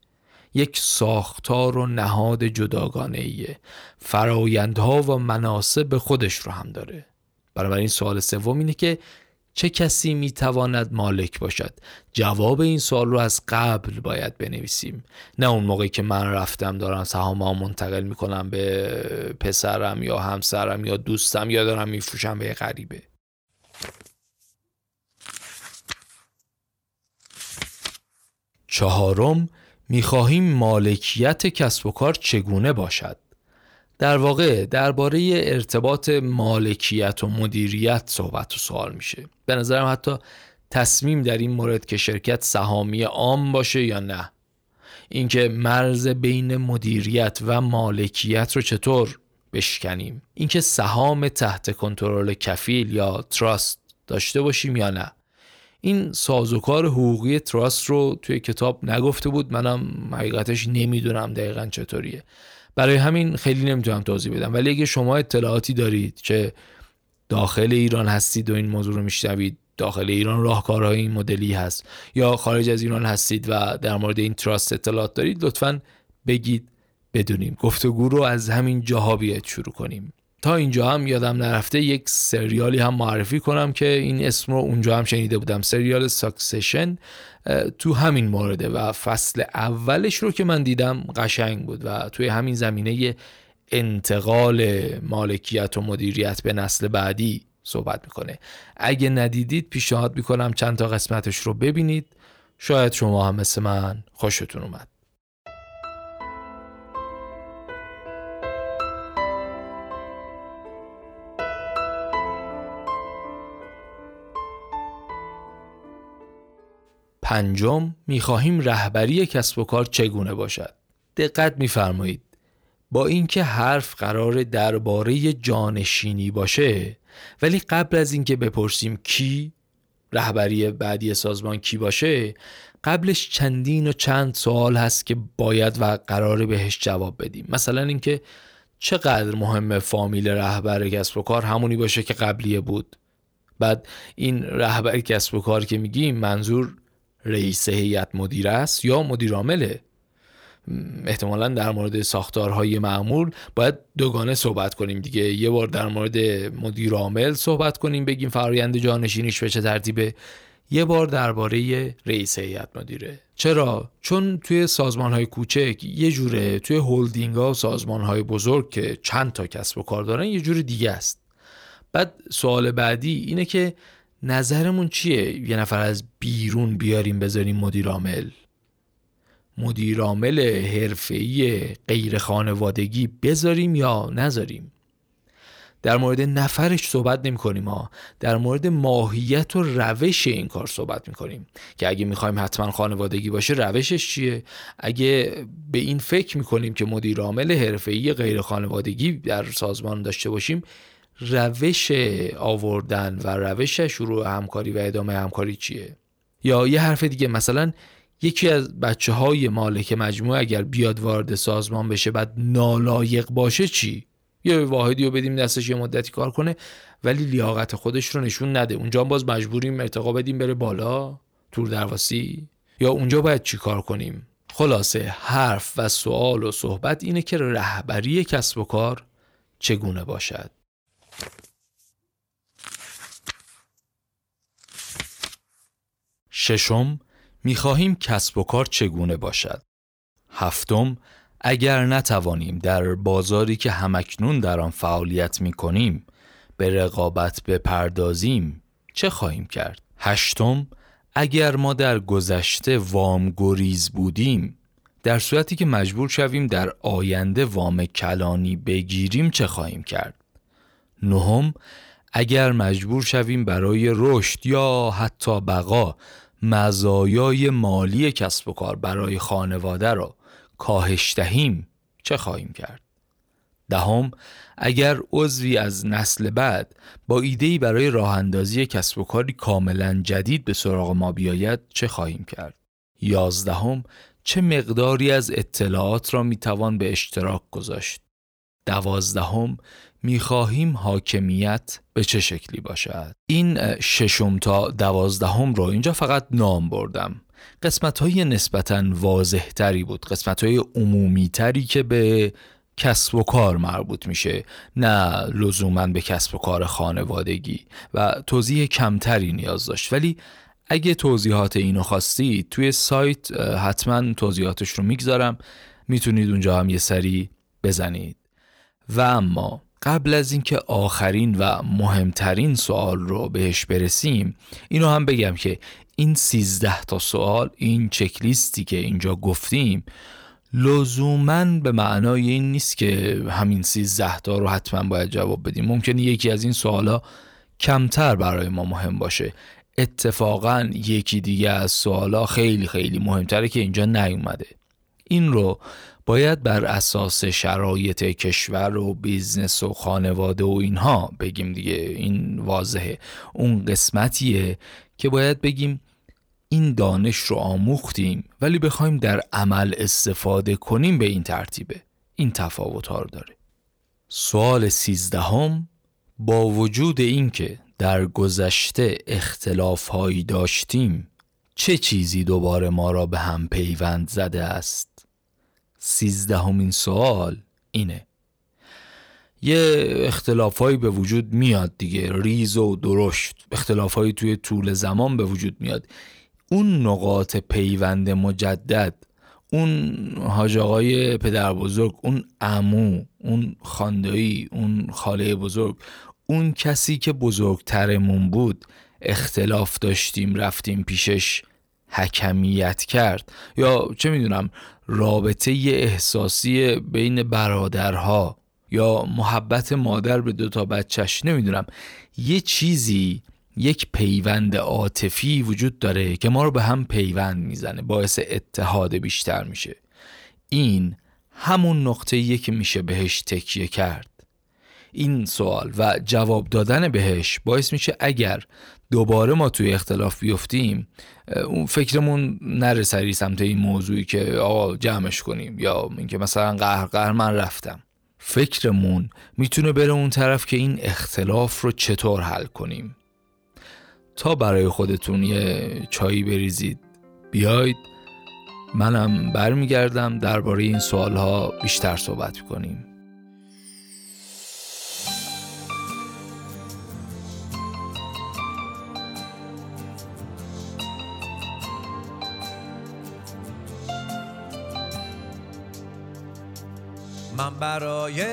A: یک ساختار و نهاد جداگانه ایه فرایندها و مناسب خودش رو هم داره. بنابراین سوال سوم اینه که چه کسی می‌تواند مالک باشد؟ جواب این سوال رو از قبل باید بنویسیم. نه اون موقعی که من رفتم دارم سهام ها منتقل می‌کنم به پسرم یا همسرم یا دوستم یا دارم میفروشم به غریبه. چهارم می‌خواهیم مالکیت کسب و کار چگونه باشد؟ در واقع درباره ارتباط مالکیت و مدیریت صحبت و سوال میشه. به نظرم حتی تصمیم در این مورد که شرکت سهامی عام باشه یا نه. اینکه مرز بین مدیریت و مالکیت رو چطور بشکنیم. اینکه سهام تحت کنترل کفیل یا تراست داشته باشیم یا نه. این سازوکار حقوقی تراست رو توی کتاب نگفته بود. منم حقیقتش نمی‌دونم دقیقا چطوریه. برای همین خیلی نمی‌تونم توضیح بدم. ولی اگه شما اطلاعاتی دارید که داخل ایران هستید و این موضوع رو میشنوید داخل ایران راهکارهای این مدلی هست یا خارج از ایران هستید و در مورد این تراست اطلاعات دارید لطفا بگید بدونیم. گفتگو رو از همین جاها بیاید شروع کنیم. تا اینجا هم یادم نرفته یک سریالی هم معرفی کنم که این اسم رو اونجا هم شنیده بودم. سریال ساکسشن تو همین مورده و فصل اولش رو که من دیدم قشنگ بود و توی همین زمینه انتقال مالکیت و مدیریت به نسل بعدی صحبت می‌کنه. اگه ندیدید پیشنهاد می‌کنم چند تا قسمتش رو ببینید. شاید شما هم مثل من خوشتون اومد. پنجم می‌خواهیم رهبری کسب و کار چگونه باشد؟ دقت میفرمایید. با اینکه حرف قرار درباره جانشینی باشه ولی قبل از اینکه بپرسیم کی رهبری بعدی سازمان کی باشه قبلش چندین و چند سوال هست که باید و قرار بهش جواب بدیم. مثلا اینکه چقدر مهم فامیل رهبر کسب و کار همونی باشه که قبلیه بود. بعد این رهبر کسب و کار که میگیم منظور رئیس هیئت مدیر است یا مدیر عامله احتمالا در مورد ساختارهای معمول باید دوگانه صحبت کنیم دیگه. یه بار در مورد مدیر عامل صحبت کنیم بگیم فرایند جانشینیش به چه ترتیبه. یه بار درباره رئیس هیئت مدیره. چرا؟ چون توی سازمان های کوچک یه جوره توی هلدینگ ها و سازمان های بزرگ که چند تا کسب و کار دارن یه جور دیگه است. بعد سوال بعدی اینه که نظرمون چیه؟ یه نفر از بیرون بیاریم بذاریم مدیر عامل. مدیر عامل حرفه‌ای غیر خانوادگی بذاریم یا نذاریم؟ در مورد نفرش صحبت نمی کنیم ها. در مورد ماهیت و روش این کار صحبت می کنیم که اگه می‌خوایم حتما خانوادگی باشه روشش چیه؟ اگه به این فکر می کنیم که مدیر عامل حرفه‌ای غیر خانوادگی در سازمان داشته باشیم روش آوردن و روش شروع همکاری و ادامه همکاری چیه؟ یا یه حرف دیگه مثلا یکی از بچه های مالک مجموعه اگر بیاد وارد سازمان بشه بعد نالایق باشه چی؟ یه واحدی رو بدیم دستش یه مدتی کار کنه ولی لیاقت خودش رو نشون نده. اونجا باز مجبوریم ارتقا بدیم بره بالا؟ تور درواسی؟ یا اونجا باید چی کار کنیم؟ خلاصه حرف و سوال و صحبت اینه که رهبری کسب و کار چگونه باشد؟ ششم می‌خواهیم کسب و کار چگونه باشد هفتم اگر نتوانیم در بازاری که همکنون در آن فعالیت می کنیم به رقابت بپردازیم چه خواهیم کرد؟ هشتم اگر ما در گذشته وام گریز بودیم در صورتی که مجبور شویم در آینده وام کلانی بگیریم چه خواهیم کرد؟ نهم اگر مجبور شویم برای رشد یا حتی بقا مزایای مالی کسب و کار برای خانواده را کاهش دهیم چه خواهیم کرد؟ دهم اگر عضوی از نسل بعد با ایدهی برای راه اندازی کسب و کاری کاملا جدید به سراغ ما بیاید چه خواهیم کرد؟ یازدهم چه مقداری از اطلاعات را می توان به اشتراک گذاشت؟ دوازدهم می‌خواهیم حاکمیت به چه شکلی باشد؟ این ششم تا دوازدهم رو اینجا فقط نام بردم. قسمت های نسبتا واضح تری بود. قسمت های عمومی تری که به کسب و کار مربوط میشه نه لزوما به کسب و کار خانوادگی. و توضیح کمتری نیاز داشت. ولی اگه توضیحات اینو خواستید توی سایت حتما توضیحاتش رو می‌گذارم. می‌تونید اونجا هم یه سری بزنید. و اما قبل از اینکه آخرین و مهمترین سوال رو بهش برسیم اینو هم بگم که این سیزده تا سوال این چکلیستی که اینجا گفتیم لزوما به معنای این نیست که همین سیزده تا رو حتما باید جواب بدیم. ممکنه یکی از این سوالا کمتر برای ما مهم باشه. اتفاقا یکی دیگه از سوالا خیلی خیلی مهمتره که اینجا نیومده. این رو باید بر اساس شرایط کشور و business و خانواده و اینها بگیم دیگه این واضحه. اون قسمتیه که باید بگیم این دانش رو آموختیم ولی بخوایم در عمل استفاده کنیم به این ترتیبه. این تفاوت رو داره. سوال سیزدهم با وجود اینکه در گذشته اختلاف هایی داشتیم چه چیزی دوباره ما را به هم پیوند زده است؟ سیزدهمین سوال اینه. یه اختلافایی به وجود میاد دیگه ریز و درشت. اختلافایی توی طول زمان به وجود میاد. اون نقاط پیوند مجدد اون حاج آقای پدر بزرگ اون امو اون خاندایی اون خاله بزرگ اون کسی که بزرگترمون بود اختلاف داشتیم رفتیم پیشش حکمیت کرد. یا چه می‌دونم رابطه احساسی بین برادرها یا محبت مادر به دوتا بچهش نمی‌دونم. یه چیزی یک پیوند عاطفی وجود داره که ما رو به هم پیوند می‌زنه باعث اتحاد بیشتر میشه. این همون نقطه که میشه بهش تکیه کرد. این سوال و جواب دادن بهش باعث میشه اگر دوباره ما توی اختلاف بیفتیم اون فکرمون نره سری سمت این موضوعی که آقا جمعش کنیم یا اینکه مثلا قهر قهر من رفتم. فکرمون می‌تونه بره اون طرف که این اختلاف رو چطور حل کنیم. تا برای خودتون یه چایی بریزید بیاید. منم برمیگردم درباره این سوالها بیشتر صحبت کنیم.
B: من برای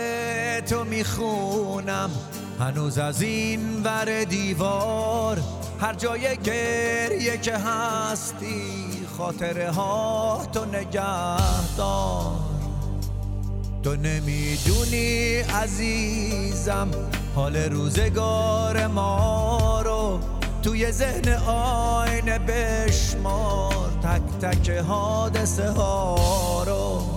B: تو می‌خونم. هنوز از این ور دیوار. هر جای گریه که هستی خاطره ها تو نگهدار. تو نمی‌دونی عزیزم حال روزگار ما رو توی ذهن آینه بشمار. تک تک حادثه ها رو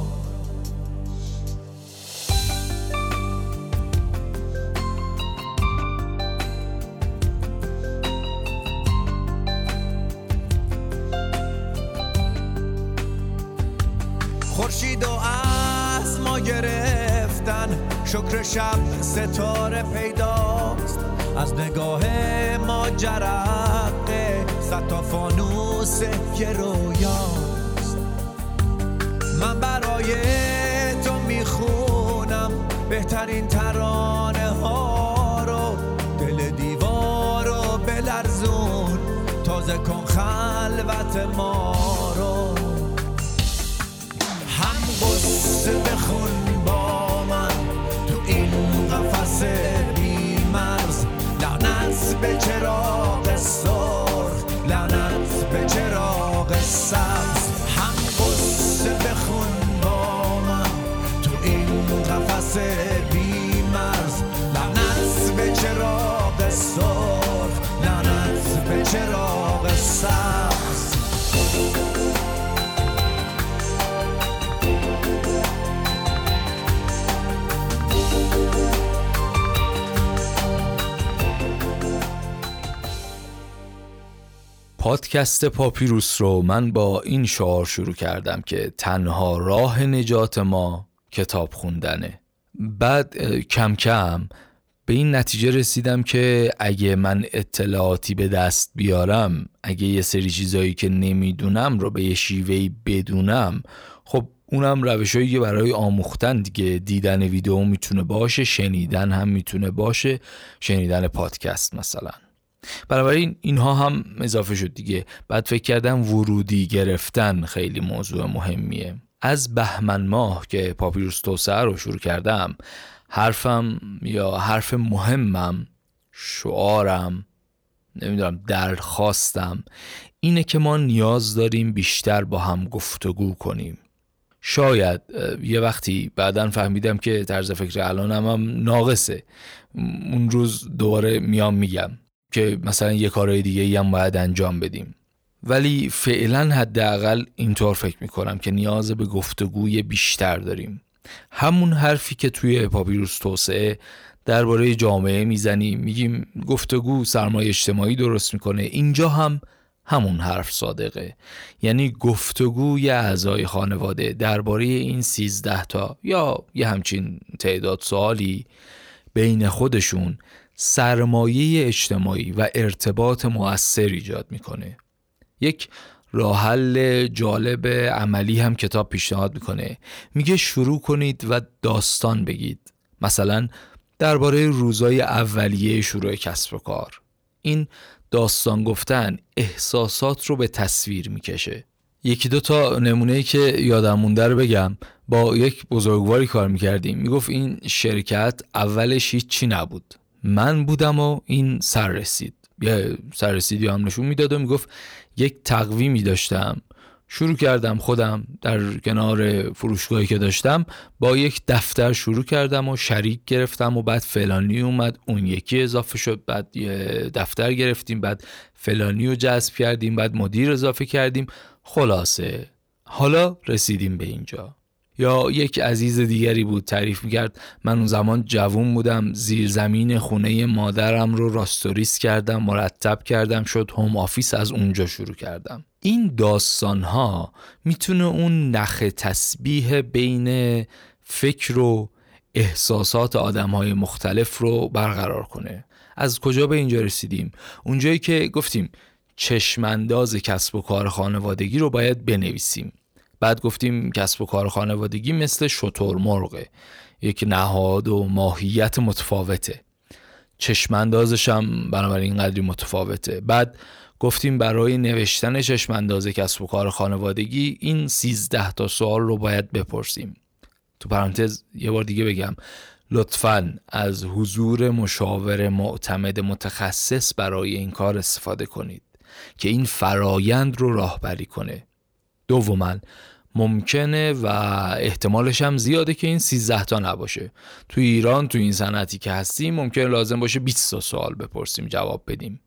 B: شکر شب ستاره پیداست. از نگاه ما جرقه ستا فانوس که رویاست. من برای تو می‌خونم بهترین ترانه ها رو. دل دیوار رو بلرزون. تازه کن خلوت ما رو. به چراغ سرخ لعنت به چراغ سبز. هم قصه بخون با من تو این قفس
A: پادکست پاپیروس رو من با این شعار شروع کردم که تنها راه نجات ما کتاب خوندنه. بعد کم کم به این نتیجه رسیدم که اگه من اطلاعاتی به دست بیارم اگه یه سری چیزایی که نمی‌دونم رو به یه شیوهی بدونم خب اونم روشهایی که برای آموختن دیگه دیدن ویدیو می‌تونه باشه شنیدن هم می‌تونه باشه شنیدن پادکست مثلا. بنابراین اینها هم اضافه شد دیگه. بعد فکر کردم ورودی گرفتن خیلی موضوع مهمیه. از بهمن ماه که پاپیروس توسعه رو شروع کردم حرفم یا حرف مهمم شعارم نمی‌دونم درخواستم اینه که ما نیاز داریم بیشتر با هم گفتگو کنیم. شاید یه وقتی بعدا فهمیدم که طرز فکر الانم هم ناقصه. اون روز دوباره میام میگم. که مثلا یه کارهای دیگه ای هم باید انجام بدیم. ولی فعلا حداقل اینطور فکر می‌کنم که نیاز به گفتگوی بیشتر داریم. همون حرفی که توی پاپیروس توسعه درباره جامعه می‌زنیم. میگیم گفتگو سرمایه اجتماعی درست می‌کنه. اینجا هم همون حرف صادقه. یعنی گفتگوی اعضای خانواده درباره این سیزده تا یا یه همچین تعداد سوالی بین خودشون سرمایه اجتماعی و ارتباط مؤثر ایجاد می‌کنه. یک راه حل جالب عملی هم کتاب پیشنهاد می‌کنه. میگه شروع کنید و داستان بگید. مثلا درباره روزای اولیه شروع کسب و کار. این داستان گفتن احساسات رو به تصویر می‌کشه. یکی دو تا نمونه که یادم مونده رو بگم. با یک بزرگواری کار می‌کردیم. می‌گفت این شرکت اولش هیچی نبود. من بودم و این سر رسید. یه سررسیدی هم نشون می‌داد و می‌گفت یک تقویمی داشتم. شروع کردم خودم در کنار فروشگاهی که داشتم با یک دفتر شروع کردم و شریک گرفتم و بعد فلانی اومد اون یکی اضافه شد بعد یه دفتر گرفتیم بعد فلانی رو جذب کردیم بعد مدیر اضافه کردیم. خلاصه. حالا رسیدیم به اینجا. یا یک عزیز دیگری بود تعریف می‌کرد من اون زمان جوون بودم زیر زمین خونه مادرم رو راستوریس کردم مرتب کردم شد home office از اونجا شروع کردم. این داستان ها می‌تونه اون نخ تسبیح بین فکر و احساسات آدم های مختلف رو برقرار کنه. از کجا به اینجا رسیدیم؟ اونجایی که گفتیم چشمانداز کسب و کار خانوادگی رو باید بنویسیم. بعد گفتیم کسب و کار خانوادگی مثل شطور مرغه. یک نهاد و ماهیت متفاوته. چشماندازش هم بنابراین قدری متفاوته. بعد گفتیم برای نوشتن چشمانداز کسب و کار خانوادگی این سیزده تا سوال رو باید بپرسیم. تو پرانتز یه بار دیگه بگم. لطفا از حضور مشاور معتمد متخصص برای این کار استفاده کنید که این فرایند رو راهبری کنه. دوما ممکنه و احتمالش هم زیاده که این 13 تا نباشه. تو ایران تو این صنعتی که هستیم ممکن لازم باشه 20 تا سوال بپرسیم جواب بدیم.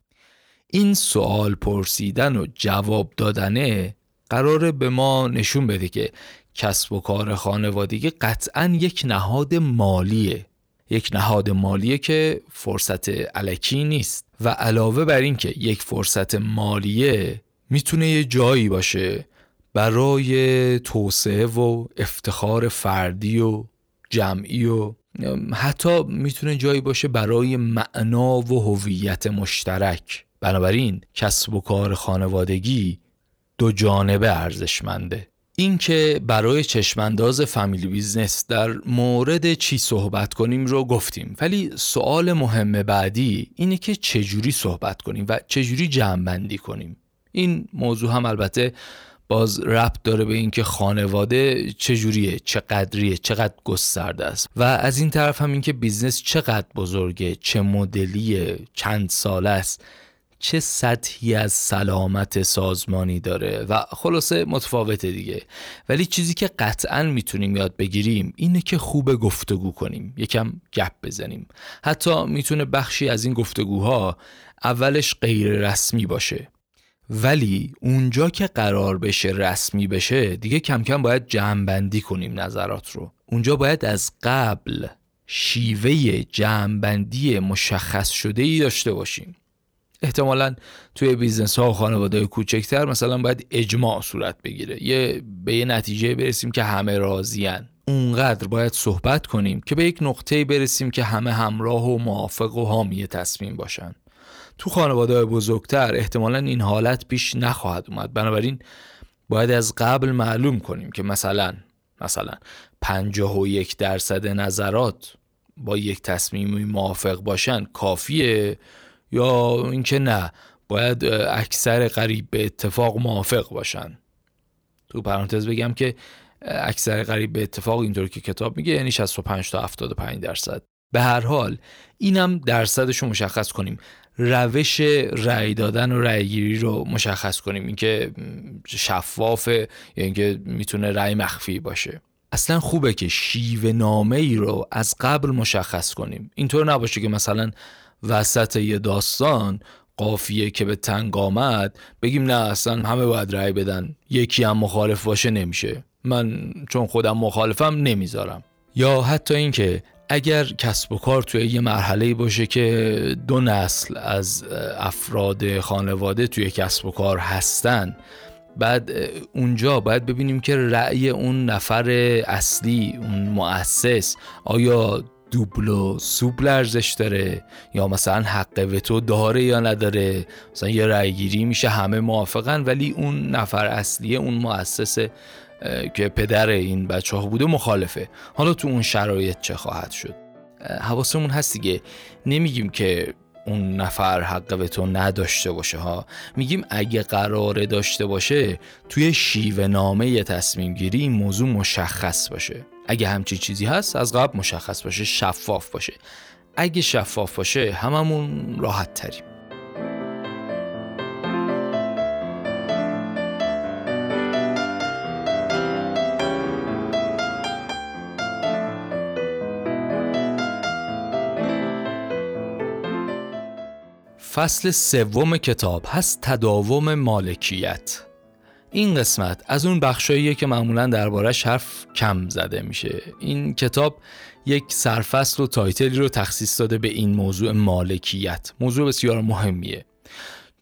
A: این سوال پرسیدن و جواب دادنه قراره به ما نشون بده که کسب و کار خانوادگی قطعا یک نهاد مالیه. یک نهاد مالیه که فرصت علکی نیست. و علاوه بر این که یک فرصت مالیه می‌تونه یه جایی باشه برای توسعه و افتخار فردی و جمعی و حتی می‌تونه جایی باشه برای معنا و هویت مشترک. بنابراین کسب و کار خانوادگی دو جانبه ارزشمنده. اینکه برای چشمانداز family business در مورد چی صحبت کنیم رو گفتیم. ولی سوال مهم بعدی اینه که چجوری صحبت کنیم و چجوری جمع کنیم. این موضوع هم البته باز ربط داره به اینکه خانواده چجوریه چقدریه چقدر گسترده است. و از این طرف هم اینکه business چقدر بزرگه چه مدلیه چند ساله است چه سطحی از سلامت سازمانی داره. و خلاصه متفاوته دیگه. ولی چیزی که قطعا می‌تونیم یاد بگیریم اینه که خوب گفتگو کنیم. یکم گپ بزنیم. حتی می‌تونه بخشی از این گفتگوها اولش غیر رسمی باشه. ولی اونجا که قرار بشه رسمی بشه دیگه کم کم باید جمعبندی کنیم نظرات رو. اونجا باید از قبل شیوه جمعبندی مشخص شده ای داشته باشیم. احتمالا توی business ها و خانواده کوچکتر مثلا باید اجماع صورت بگیره. یه به یه نتیجه برسیم که همه راضیان اونقدر باید صحبت کنیم که به یک نقطه برسیم که همه همراه و موافق و حامی تصمیم باشن. تو خانواده بزرگتر احتمالا این حالت پیش نخواهد اومد. بنابراین باید از قبل معلوم کنیم که مثلا مثلا پنجاه و یک درصد نظرات با یک تصمیمی موافق باشن کافیه یا اینکه نه باید اکثر قریب به اتفاق موافق باشن؟ تو پرانتز بگم که اکثر قریب به اتفاق اینطور که کتاب میگه یعنی 65 تا 75 درصد. به هر حال اینم درصدش رو مشخص کنیم. روش رأی دادن و رأی گیری رو مشخص کنیم. اینکه شفافه یا اینکه می‌تونه رأی مخفی باشه. اصلا خوبه که شیوه نامه ای رو از قبل مشخص کنیم. اینطور نباشه که مثلا وسط یه داستان قافیه که به تنگ آمد بگیم نه اصلا همه باید رأی بدن. یکی هم مخالف باشه نمیشه. من چون خودم مخالفم نمی‌ذارم. یا حتی اینکه اگر کسب و کار توی یه مرحله باشه که دو نسل از افراد خانواده توی کسب و کار هستن بعد اونجا باید ببینیم که رأی اون نفر اصلی اون مؤسس آیا دوبل و سوبل ارزش داره یا مثلا حق وتو داره یا نداره؟ مثلا یه رأی گیری میشه همه موافقن ولی اون نفر اصلی اون مؤسس که پدر این بچه ها بوده مخالفه. حالا تو اون شرایط چه خواهد شد؟ حواسمون هست دیگه. نمیگیم که اون نفر حق به تو نداشته باشه ها. میگیم اگه قراره داشته باشه توی شیوه نامه تصمیم گیری این موضوع مشخص باشه. اگه همچی چیزی هست از قبل مشخص باشه شفاف باشه. اگه شفاف باشه هممون راحت تریم فصل سوم کتاب هست تداوم مالکیت. این قسمت از اون بخشاییه که معمولا دربارهش حرف کم زده میشه. این کتاب یک سرفصل و title ی رو تخصیص داده به این موضوع مالکیت. موضوع بسیار مهمیه.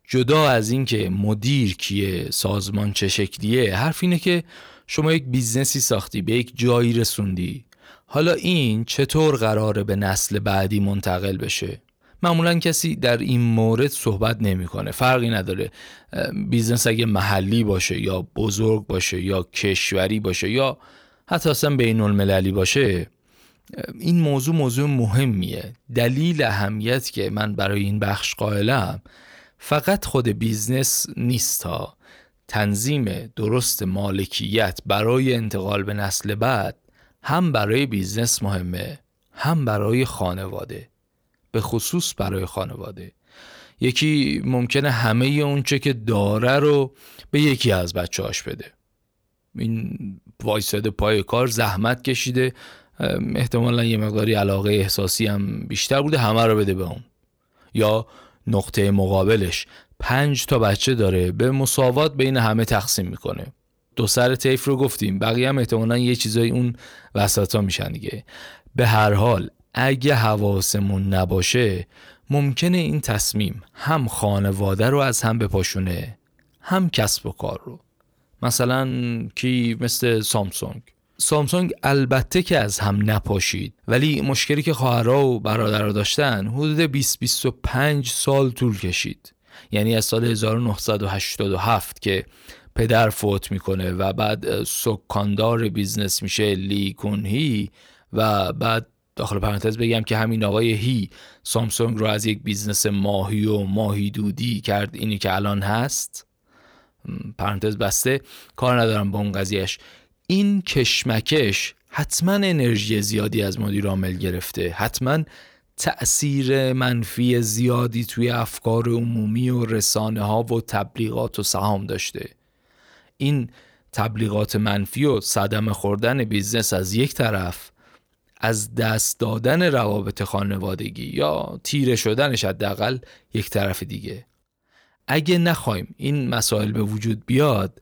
A: جدا از اینکه مدیر کیه سازمان چه شکلیه حرف اینه که شما یک business ی ساختی به یک جایی رسوندی. حالا این چطور قراره به نسل بعدی منتقل بشه؟ معمولا کسی در این مورد صحبت نمی‌کنه. فرقی نداره. business اگه محلی باشه یا بزرگ باشه یا کشوری باشه یا حتی اصلا بین المللی باشه این موضوع موضوع مهمیه. دلیل اهمیت که من برای این بخش قائلم فقط خود business نیست ها. تنظیم درست مالکیت برای انتقال به نسل بعد هم برای business مهمه هم برای خانواده. به خصوص برای خانواده. یکی ممکنه همه اونچه که داره رو به یکی از بچه هاش بده. این وایساده پای کار زحمت کشیده. احتمالا یه مقداری علاقه احساسی هم بیشتر بوده همه رو بده به اون. یا نقطه مقابلش پنج تا بچه داره به مساوات بین همه تقسیم می‌کنه. دو سر تیف رو گفتیم بقیه هم احتمالا یه چیزای اون وسط ها میشن دیگه. به هر حال اگه حواسمون نباشه ممکنه این تصمیم هم خانواده رو از هم بپاشونه هم کسب و کار رو. مثلا کی؟ مثل سامسونگ. سامسونگ البته که از هم نپاشید ولی مشکلی که خواهرها و برادرها داشتن حدود 20-25 سال طول کشید. یعنی از سال 1987 که پدر فوت می‌کنه و بعد سکاندار business میشه لی کونهی و بعد داخل پرانتز بگم که همین آقای هی سامسونگ رو از یک business ماهی و ماهی دودی کرد اینی که الان هست. پرانتز بسته. کار ندارم با اون قضیهش این کشمکش حتما انرژی زیادی از مدیر عامل گرفته. حتما تأثیر منفی زیادی توی افکار عمومی و رسانه ها و تبلیغات و سهام داشته. این تبلیغات منفی و صدمه خوردن business از یک طرف از دست دادن روابط خانوادگی یا تیره شدنش حداقل یک طرف دیگه. اگه نخوایم این مسائل به وجود بیاد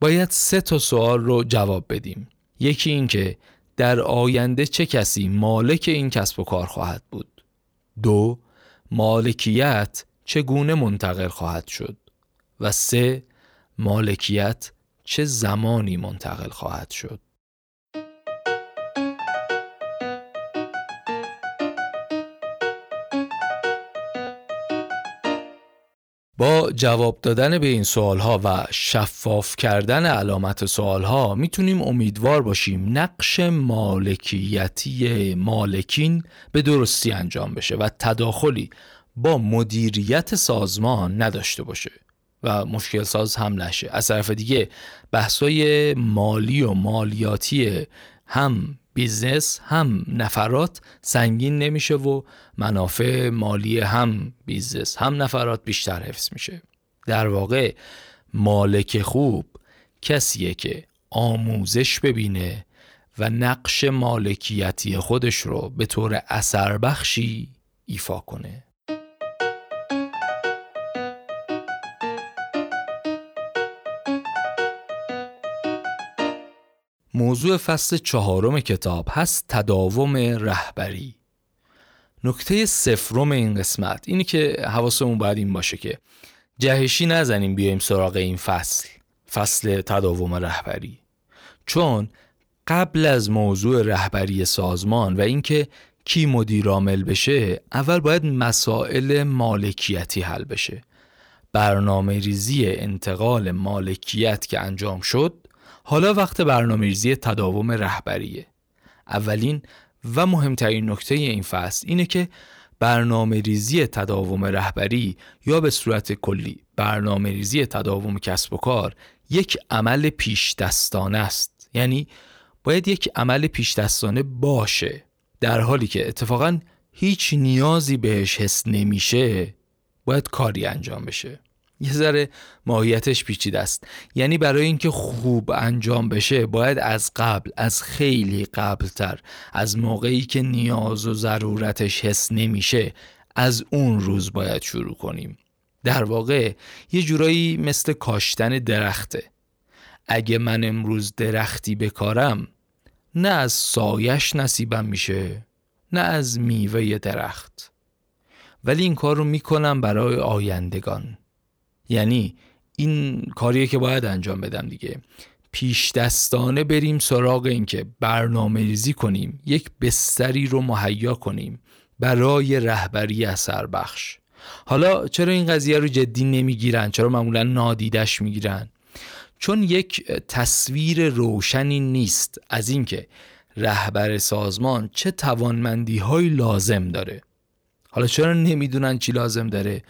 A: باید سه تا سوال رو جواب بدیم. یکی این که در آینده چه کسی مالک این کسب و کار خواهد بود؟ دو مالکیت چگونه منتقل خواهد شد؟ و سه مالکیت چه زمانی منتقل خواهد شد؟ با جواب دادن به این سوال ها و شفاف کردن علامت سوال ها می‌تونیم امیدوار باشیم نقش مالکیتی مالکین به درستی انجام بشه و تداخلی با مدیریت سازمان نداشته باشه و مشکل ساز هم نشه. از طرف دیگه بحثای مالی و مالیاتی هم business هم نفرات سنگین نمیشه و منافع مالی هم business هم نفرات بیشتر حفظ میشه. در واقع مالک خوب کسیه که آموزش ببینه و نقش مالکیتی خودش رو به طور اثر بخشی ایفا کنه. موضوع فصل چهارم کتاب هست تداوم رهبری. نکته سفرم این قسمت اینی که حواسمون باید این باشه که جهشی نزنیم بیایم سراغ این فصل فصل تداوم رهبری. چون قبل از موضوع رهبری سازمان و اینکه کی مدیر عامل بشه اول باید مسائل مالکیتی حل بشه. برنامه ریزی انتقال مالکیت که انجام شد حالا وقت برنامه ریزی تداوم رهبریه. اولین و مهمترین نکته این فصل اینه که برنامه ریزی تداوم رهبری یا به صورت کلی برنامه ریزی تداوم کسب و کار یک عمل پیش دستانه است. یعنی باید یک عمل پیش دستانه باشه در حالی که اتفاقا هیچ نیازی بهش حس نمیشه باید کاری انجام بشه. یه ذره ماهیتش پیچیده است. یعنی برای اینکه خوب انجام بشه باید از قبل از خیلی قبلتر از موقعی که نیاز و ضرورتش حس نمیشه از اون روز باید شروع کنیم. در واقع یه جورایی مثل کاشتن درخته. اگه من امروز درختی بکارم نه از سایش نصیبم میشه نه از میوه درخت. ولی این کار رو می‌کنم برای آیندگان. یعنی این کاریه که باید انجام بدم دیگه. پیش دستانه بریم سراغ اینکه برنامه ریزی کنیم یک بستری رو مهیا کنیم برای رهبری اثر بخش حالا چرا این قضیه رو جدی نمی‌گیرن؟ چرا معمولا نادیدش می‌گیرن؟ چون یک تصویر روشنی نیست از اینکه رهبر سازمان چه توانمندی های لازم داره. حالا چرا نمی‌دونن چی لازم داره؟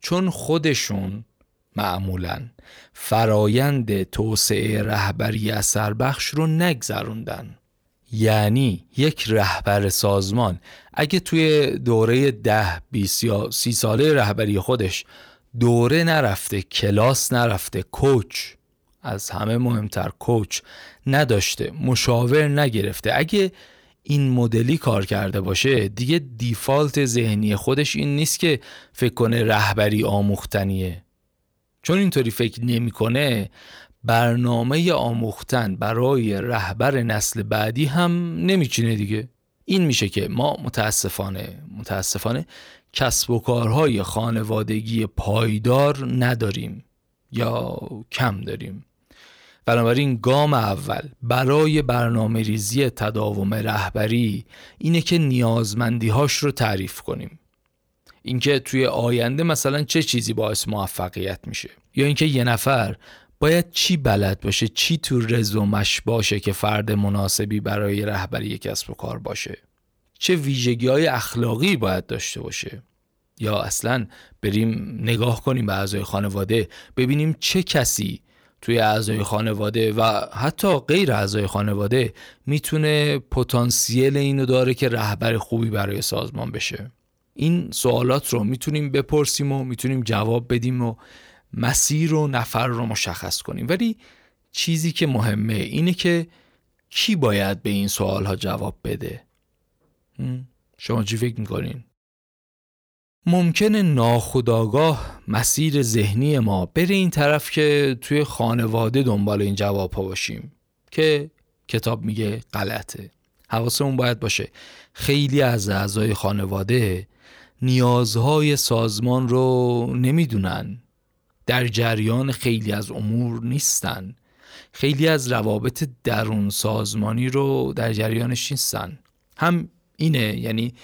A: چون خودشون معمولا. فرایند توسعه رهبری اثر بخش رو نگذروندن. یعنی یک رهبر سازمان. اگه توی دوره ده 20 یا سی ساله رهبری خودش دوره نرفته کلاس نرفته کوچ از همه مهمتر کوچ نداشته مشاور نگرفته اگه این مدلی کار کرده باشه دیگه دیفالت ذهنی خودش این نیست که فکر کنه رهبری آموختنیه. چون اینطوری فکر نمی‌کنه برنامه آموختن برای رهبر نسل بعدی هم نمیچینه دیگه. این میشه که ما متاسفانه متاسفانه کسب و کارهای خانوادگی پایدار نداریم یا کم داریم. بنابراین گام اول برای برنامه ریزی تداوم رهبری اینه که نیازمندی هاش رو تعریف کنیم. اینکه توی آینده مثلا چه چیزی باعث موفقیت میشه. یا اینکه یه نفر باید چی بلد باشه چی تو رزومش باشه که فرد مناسبی برای رهبری کسب و کار باشه. چه ویژگی های اخلاقی باید داشته باشه. یا اصلا بریم نگاه کنیم به اعضای خانواده ببینیم چه کسی توی اعضای خانواده و حتی غیر اعضای خانواده می‌تونه پتانسیل اینو داره که رهبر خوبی برای سازمان بشه. این سوالات رو می‌تونیم بپرسیم و می‌تونیم جواب بدیم و مسیر و نفر رو مشخص کنیم. ولی چیزی که مهمه اینه که کی باید به این سوال ها جواب بده؟ شما چی فکر می‌کنین؟ ممکنه ناخداگاه مسیر ذهنی ما بره این طرف که توی خانواده دنبال این جواب ها باشیم که کتاب میگه غلطه. حواسمون باید باشه. خیلی از اعضای خانواده نیازهای سازمان رو نمی‌دونن. در جریان خیلی از امور نیستن. خیلی از روابط درون سازمانی رو در جریانش نیستن. هم اینه یعنی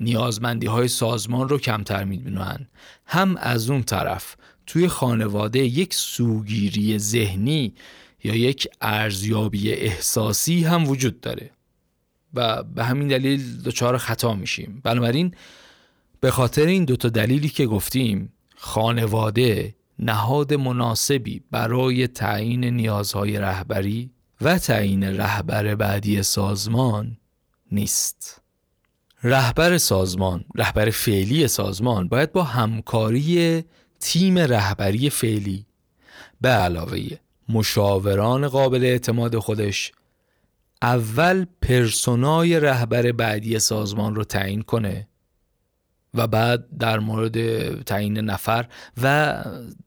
A: نیازمندی های سازمان رو کمتر می‌دونن. هم از اون طرف توی خانواده یک سوگیری ذهنی یا یک ارزیابی احساسی هم وجود داره. و به همین دلیل دچار خطا میشیم. بنابراین به خاطر این دوتا دلیلی که گفتیم خانواده نهاد مناسبی برای تعیین نیازهای رهبری و تعیین رهبر بعدی سازمان نیست. رهبر سازمان رهبر فعلی سازمان باید با همکاری تیم رهبری فعلی به علاوه مشاوران قابل اعتماد خودش اول پرسونای رهبر بعدی سازمان رو تعیین کنه و بعد در مورد تعیین نفر و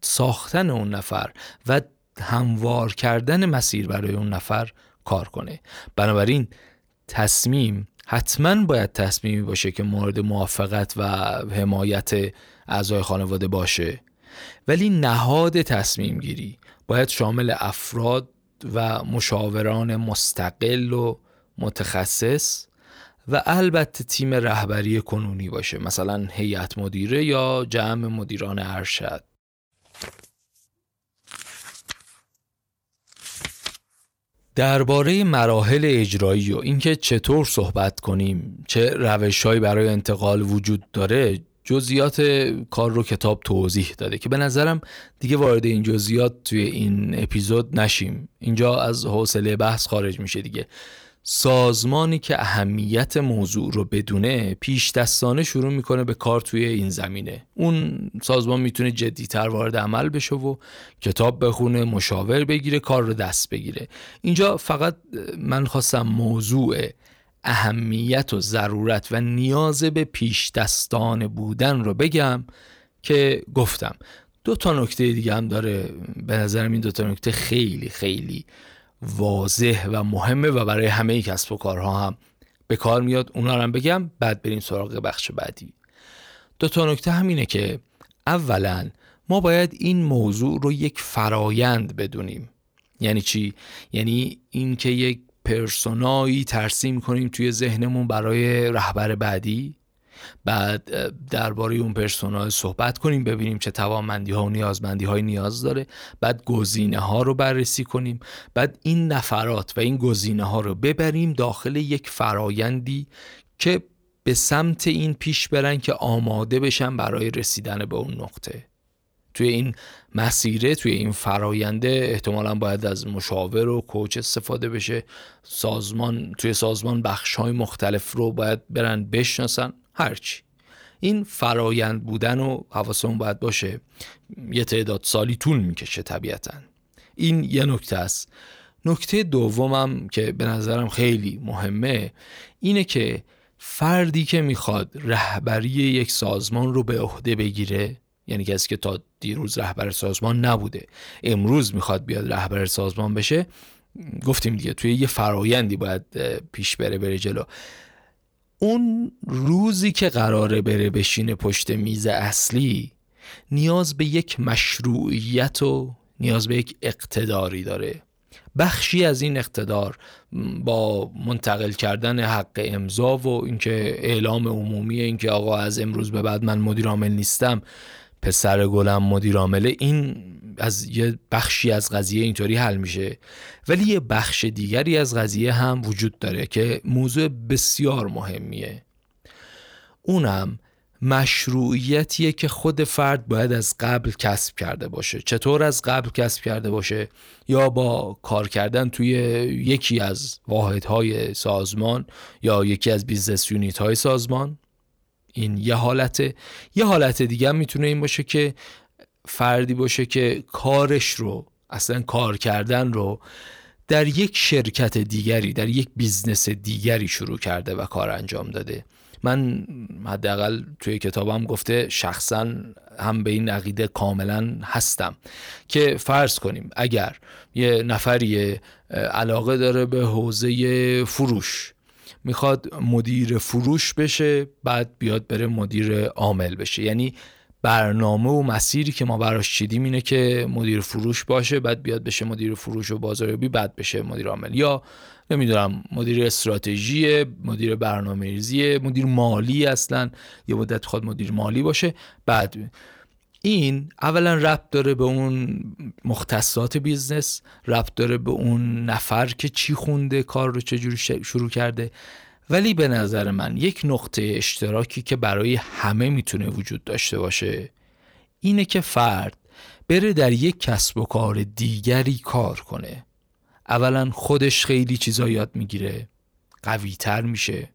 A: ساختن اون نفر و هموار کردن مسیر برای اون نفر کار کنه. بنابراین تصمیم حتما باید تصمیمی باشه که مورد موافقت و حمایت اعضای خانواده باشه. ولی نهاد تصمیم گیری باید شامل افراد و مشاوران مستقل و متخصص و البته تیم رهبری کنونی باشه مثلا هیئت مدیره یا جمع مدیران ارشد. درباره مراحل اجرایی و اینکه چطور صحبت کنیم چه روشهایی برای انتقال وجود داره جزئیات کار رو کتاب توضیح داده که به نظرم دیگه وارد این جزئیات توی این اپیزود نشیم. اینجا از حوصله بحث خارج میشه دیگه. سازمانی که اهمیت موضوع رو بدونه پیش دستانه شروع می‌کنه به کار توی این زمینه. اون سازمان می‌تونه جدیتر وارد عمل بشه و کتاب بخونه مشاور بگیره کار رو دست بگیره. اینجا فقط من خواستم موضوع اهمیت و ضرورت و نیاز به پیش دستان بودن رو بگم که گفتم. دو تا نکته دیگه هم داره به نظرم این دو تا نکته خیلی خیلی واضح و مهمه و برای همه کسب و کارها هم به کار میاد. اونا رو هم بگم بعد بریم سراغ بخش بعدی. دو تا نکته همینه که اولا ما باید این موضوع رو یک فرایند بدونیم. یعنی چی؟ یعنی اینکه یک پرسونایی ترسیم کنیم توی ذهنمون برای رهبر بعدی. بعد درباره اون پرسونال صحبت کنیم ببینیم چه توانمندی ها و نیازمندی های نیاز داره. بعد گزینه ها رو بررسی کنیم. بعد این نفرات و این گزینه ها رو ببریم داخل یک فرایندی که به سمت این پیش برن که آماده بشن برای رسیدن به اون نقطه. توی این مسیره توی این فراینده احتمالا باید از مشاور و کوچ استفاده بشه. سازمان توی سازمان بخش های مختلف رو باید برن بشناسن. هرچی. این فرایند بودن و حواسمون باید باشه. یه تعداد سالی طول می‌کشه طبیعتا. این یه نکته است. نکته دومم که به نظرم خیلی مهمه اینه که فردی که می‌خواد رهبری یک سازمان رو به عهده بگیره یعنی کسی که تا دیروز رهبر سازمان نبوده امروز می‌خواد بیاد رهبر سازمان بشه گفتیم دیگه توی یه فرایندی باید پیش بره بره جلو. اون روزی که قراره بره بشینه پشت میز اصلی نیاز به یک مشروعیت و نیاز به یک اقتداری داره. بخشی از این اقتدار با منتقل کردن حق امضا و اینکه اعلام عمومی اینکه آقا از امروز به بعد من مدیر عامل نیستم پسر گلم مدیر عامله این از یه بخشی از قضیه اینطوری حل میشه. ولی یه بخش دیگری از قضیه هم وجود داره که موضوع بسیار مهمیه. اونم مشروعیتیه که خود فرد باید از قبل کسب کرده باشه. چطور از قبل کسب کرده باشه؟ یا با کار کردن توی یکی از واحدهای سازمان یا یکی از business unit های سازمان. این یه حالته. یه حالت دیگه هم می‌تونه این باشه که فردی باشه که کارش رو اصلا کار کردن رو در یک شرکت دیگری در یک business دیگری شروع کرده و کار انجام داده. من حداقل توی کتابم گفته شخصا هم به این عقیده کاملا هستم که فرض کنیم اگر یه نفری علاقه داره به حوزه فروش می‌خواد مدیر فروش بشه بعد بیاد بره مدیر عامل بشه. یعنی برنامه و مسیری که ما براش چیدیم اینه که مدیر فروش باشه بعد بیاد بشه مدیر فروش و بازاریابی بعد بشه مدیر عامل. یا نمی‌دونم مدیر استراتژی مدیر برنامه ریزی مدیر مالی اصلا یه مدت خود مدیر مالی باشه بعد این اولا ربط داره به اون مختصات business ربط داره به اون نفر که چی خونده کار رو چجوری شروع کرده. ولی به نظر من یک نقطه اشتراکی که برای همه می‌تونه وجود داشته باشه اینه که فرد بره در یک کسب و کار دیگری کار کنه. اولا خودش خیلی چیزا یاد می‌گیره. قوی تر میشه.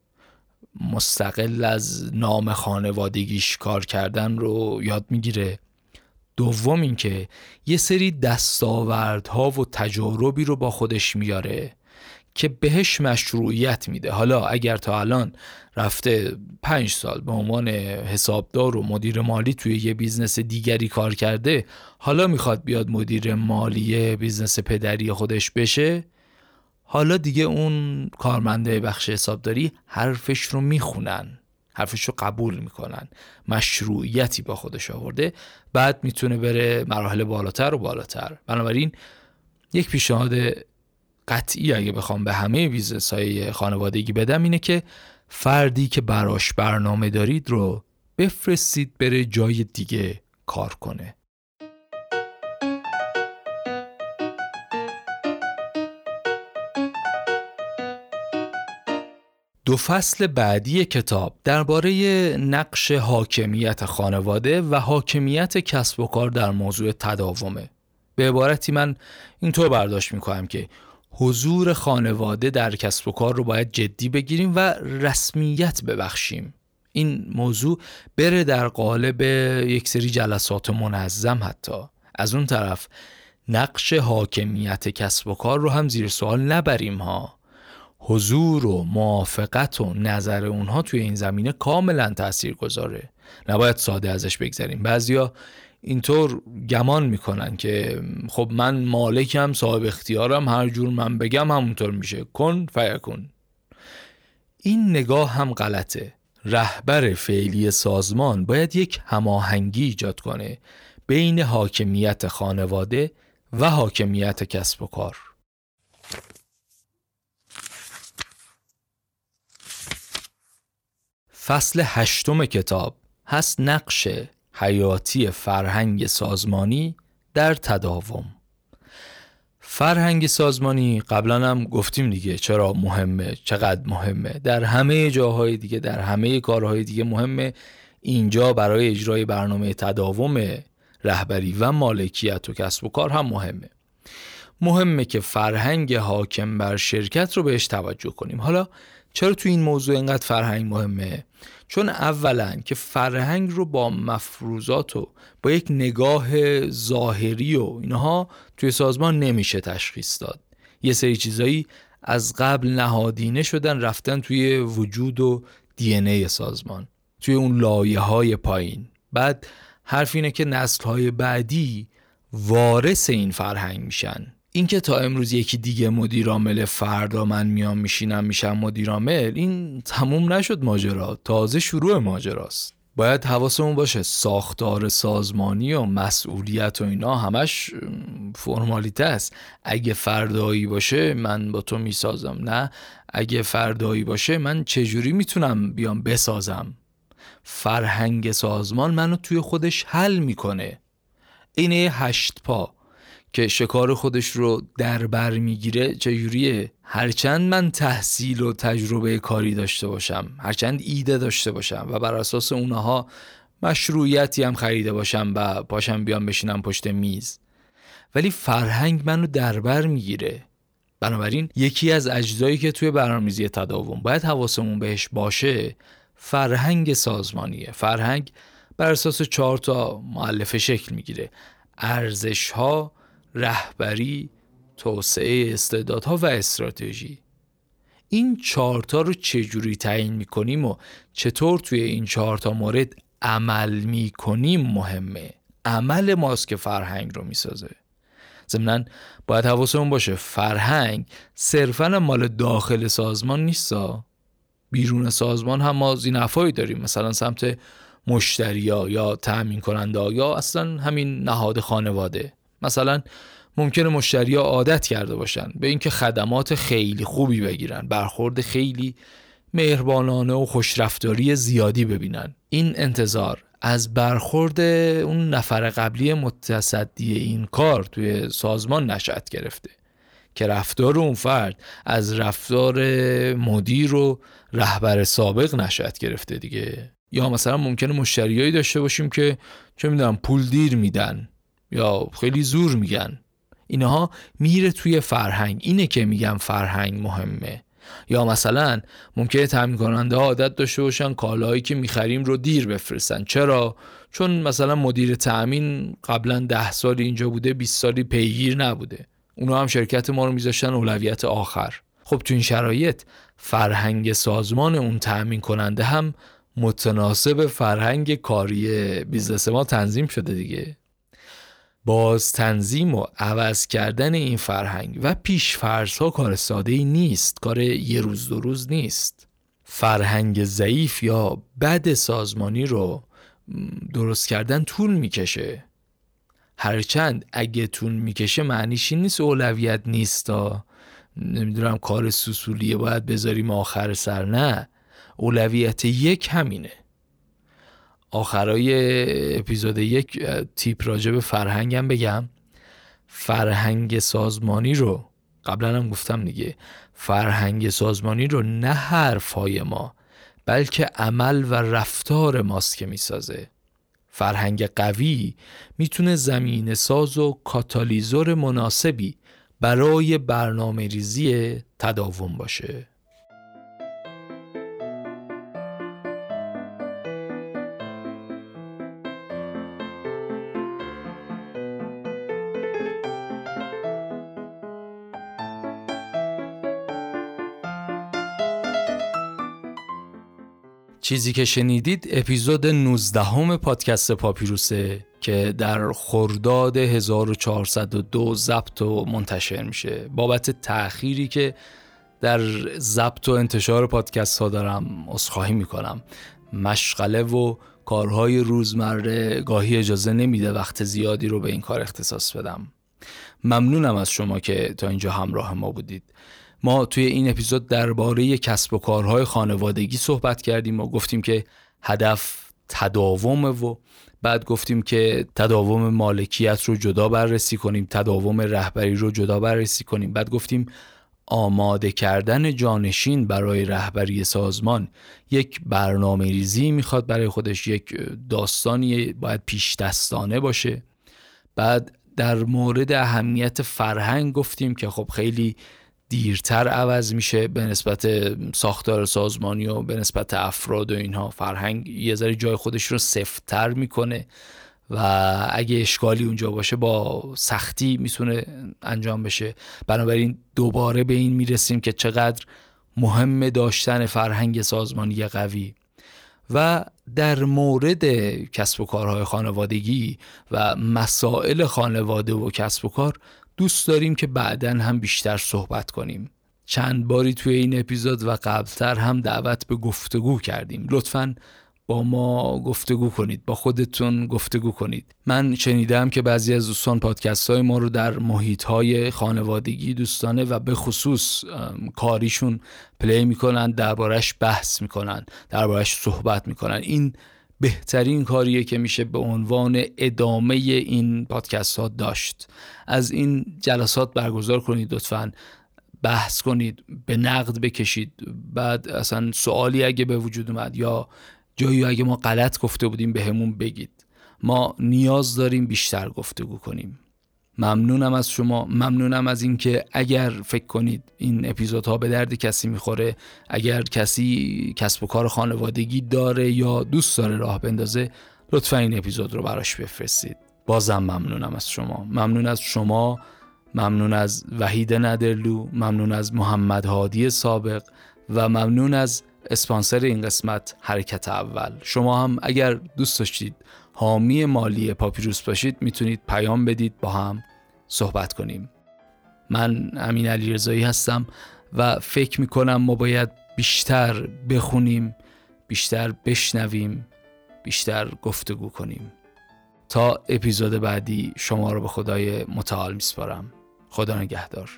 A: مستقل از نام خانوادگیش کار کردن رو یاد می‌گیره. دوم اینکه یه سری دستاوردها و تجاربی رو با خودش میاره. که بهش مشروعیت میده. حالا اگر تا الان رفته پنج سال به عنوان حسابدار و مدیر مالی توی یه business دیگری کار کرده حالا می‌خواد بیاد مدیر مالی business پدری خودش بشه حالا دیگه اون کارمنده بخش حسابداری حرفش رو می‌خونن حرفش رو قبول می‌کنن مشروعیتی با خودش آورده بعد می‌تونه بره مراحل بالاتر و بالاتر. بنابراین یک پیشنهاد قطعی اگه بخوام به همه بیزنس های خانوادگی بدم اینه که فردی که براش برنامه دارید رو بفرستید بره جای دیگه کار کنه. دو فصل بعدی کتاب درباره نقش حاکمیت خانواده و حاکمیت کسب و کار در موضوع تداومه. به عبارتی من اینطور برداشت می‌کنم که حضور خانواده در کسب و کار رو باید جدی بگیریم و رسمیت ببخشیم. این موضوع بره در قالب یک سری جلسات منظم حتی. از اون طرف نقش حاکمیت کسب و کار رو هم زیر سوال نبریم ها. حضور و موافقت و نظر اونها توی این زمینه کاملا تأثیر گذاره نباید ساده ازش بگذریم. بعضیا اینطور گمان می‌کنن که خب من مالکم صاحب اختیارم هر جور من بگم همونطور میشه. کن فیکن این نگاه هم غلطه. رهبر فعلی سازمان باید یک هماهنگی ایجاد کنه بین حاکمیت خانواده و حاکمیت کسب و کار. فصل هشتم کتاب. هست نقش حیاتی فرهنگ سازمانی در تداوم. فرهنگ سازمانی قبلا هم گفتیم دیگه چرا مهمه چقدر مهمه. در همه جاهای دیگه در همه کارهای دیگه مهمه. اینجا برای اجرای برنامه تداوم رهبری و مالکیت و کسب و کار هم مهمه. مهمه که فرهنگ حاکم بر شرکت رو بهش توجه کنیم. حالا چرا تو این موضوع اینقدر فرهنگ مهمه؟ چون اولا که فرهنگ رو با مفروضات و با یک نگاه ظاهری و اینها توی سازمان نمیشه تشخیص داد. یه سری چیزایی از قبل نهادینه شدن رفتن توی وجود و دی سازمان توی اون لایه های پایین. بعد حرف اینه که نسل های بعدی وارث این فرهنگ میشن. اینکه تا امروز یکی دیگه مدیر عامل فردا من میام میشینم میشم مدیر عامل این تموم نشد ماجرا. تازه شروع ماجراست. باید حواسمون باشه ساختار سازمانی و مسئولیت و اینا همش فرمالیته است. اگه فردایی باشه من با تو می‌سازم. نه اگه فردایی باشه من چجوری می‌تونم بیام بسازم؟ فرهنگ سازمان منو توی خودش حل می‌کنه. اینه هشت پا. که شکار خودش رو در بر می‌گیره چجوریه؟ هرچند من تحصیل و تجربه کاری داشته باشم هرچند ایده داشته باشم و بر اساس اونها مشروعیتی هم خریده باشم و پاشم بیام بشینم پشت میز. ولی فرهنگ منو در بر می‌گیره. بنابراین یکی از اجزایی که توی برنامه‌ریزی تداوم باید حواسمون بهش باشه فرهنگ سازمانیه. فرهنگ بر اساس چهار تا معلفه شکل می‌گیره. ارزش ها رهبری توسعه استعدادها و استراتژی. این چهارتا رو چجوری تعیین می‌کنیم و چطور توی این چهارتا مورد عمل می‌کنیم مهمه؟ عمل ماست که فرهنگ رو می‌سازه. ضمنا باید حواسمون باشه فرهنگ صرفا مال داخل سازمان نیستا بیرون سازمان هم ما زینفایی داریم مثلا سمت مشتریا یا تأمین کننده یا اصلا همین نهاد خانواده. مثلا ممکنه مشتریا عادت کرده باشن به اینکه خدمات خیلی خوبی بگیرن برخورد خیلی مهربانانه و خوشرفتاری زیادی ببینن. این انتظار از برخورد اون نفر قبلی متصدی این کار توی سازمان نشأت گرفته که رفتار اون فرد از رفتار مدیر و رهبر سابق نشأت گرفته دیگه. یا مثلا ممکنه مشتریایی داشته باشیم که چه می‌دونم پول دیر میدن. یا خیلی زور میگن. اینها میره توی فرهنگ. اینه که میگم فرهنگ مهمه. یا مثلا ممکنه تامین کننده عادت داشته باشن کالاهایی که می‌خریم رو دیر بفرستن. چرا؟ چون مثلا مدیر تامین قبلا ده سال اینجا بوده 20 سالی پیگیر نبوده. اونا هم شرکت ما رو میذاشتن اولویت آخر. خب تو این شرایط فرهنگ سازمان اون تأمین کننده هم متناسب فرهنگ کاری بیزنس ما تنظیم شده دیگه. باز تنظیم و عوض کردن این فرهنگ و پیشفرض ها کار ساده ای نیست کار یه روز دو روز نیست. فرهنگ ضعیف یا بد سازمانی رو درست کردن طول می‌کشه. هرچند اگه طول می‌کشه معنیش این نیست اولویت نیست تا نمی‌دونم کار سوسولیه باید بذاریم آخر سر نه. اولویت یک همینه. آخرای اپیزود یک تیپ راجع به فرهنگم بگم. فرهنگ سازمانی رو قبلا هم گفتم دیگه فرهنگ سازمانی رو نه حرف های ما بلکه عمل و رفتار ماست که می‌سازه. فرهنگ قوی می‌تونه زمین ساز و کاتالیزور مناسبی برای برنامه ریزی تداوم باشه. چیزی که شنیدید اپیزود 19 همه پادکست پاپیروسه که در خرداد 1402 ضبط و منتشر میشه. بابت تأخیری که در ضبط و انتشار پادکست ها دارم اصخاهی می‌کنم. مشغله و کارهای روزمره گاهی اجازه نمیده وقت زیادی رو به این کار اختصاص بدم. ممنونم از شما که تا اینجا همراه ما بودید. ما توی این اپیزود درباره کسب و کارهای خانوادگی صحبت کردیم و گفتیم که هدف تداومه و بعد گفتیم که تداوم مالکیت رو جدا بررسی کنیم تداوم رهبری رو جدا بررسی کنیم. بعد گفتیم آماده کردن جانشین برای رهبری سازمان یک برنامه ریزی می‌خواد برای خودش یک داستانی باید پیش دستانه باشه. بعد در مورد اهمیت فرهنگ گفتیم که خب خیلی دیرتر عوض میشه به نسبت ساختار سازمانی و به نسبت افراد و اینها. فرهنگ یه ذره جای خودش رو سفتتر می‌کنه و اگه اشکالی اونجا باشه با سختی می‌تونه انجام بشه. بنابراین دوباره به این می‌رسیم که چقدر مهم داشتن فرهنگ سازمانی قوی. و در مورد کسب و کارهای خانوادگی و مسائل خانواده و کسب و کار دوست داریم که بعدا هم بیشتر صحبت کنیم. چند باری توی این اپیزود و قبلتر هم دعوت به گفتگو کردیم. لطفا با ما گفتگو کنید با خودتون گفتگو کنید. من شنیدم که بعضی از دوستان پادکست های ما رو در محیط های خانوادگی دوستانه و به خصوص کاریشون پلی می‌کنن دربارش بحث می‌کنن دربارش صحبت می‌کنن. این بهترین کاریه که میشه به عنوان ادامه این پادکست ها داشت. از این جلسات برگزار کنید لطفا بحث کنید به نقد بکشید. بعد اصلا سوالی اگه به وجود اومد یا جایی اگه ما غلط گفته بودیم به همون بگید. ما نیاز داریم بیشتر گفتگو کنیم. ممنونم از شما. ممنونم از اینکه اگر فکر کنید این اپیزودها به درد کسی می‌خوره اگر کسی کسب و کار خانوادگی داره یا دوست داره راه بندازه لطفا این اپیزود رو براش بفرستید. بازم ممنونم از شما. ممنون از شما ممنون از وحید ندرلو ممنون از محمد هادی سابق و ممنون از اسپانسر این قسمت حرکت اول. شما هم اگر دوست داشتید حامی مالی پاپیروس باشید می‌تونید پیام بدید با هم صحبت کنیم. من امین علی رضایی هستم و فکر می‌کنم ما باید بیشتر بخونیم بیشتر بشنویم بیشتر گفتگو کنیم. تا اپیزود بعدی شما رو به خدای متعال میسپارم. خدا نگهدار.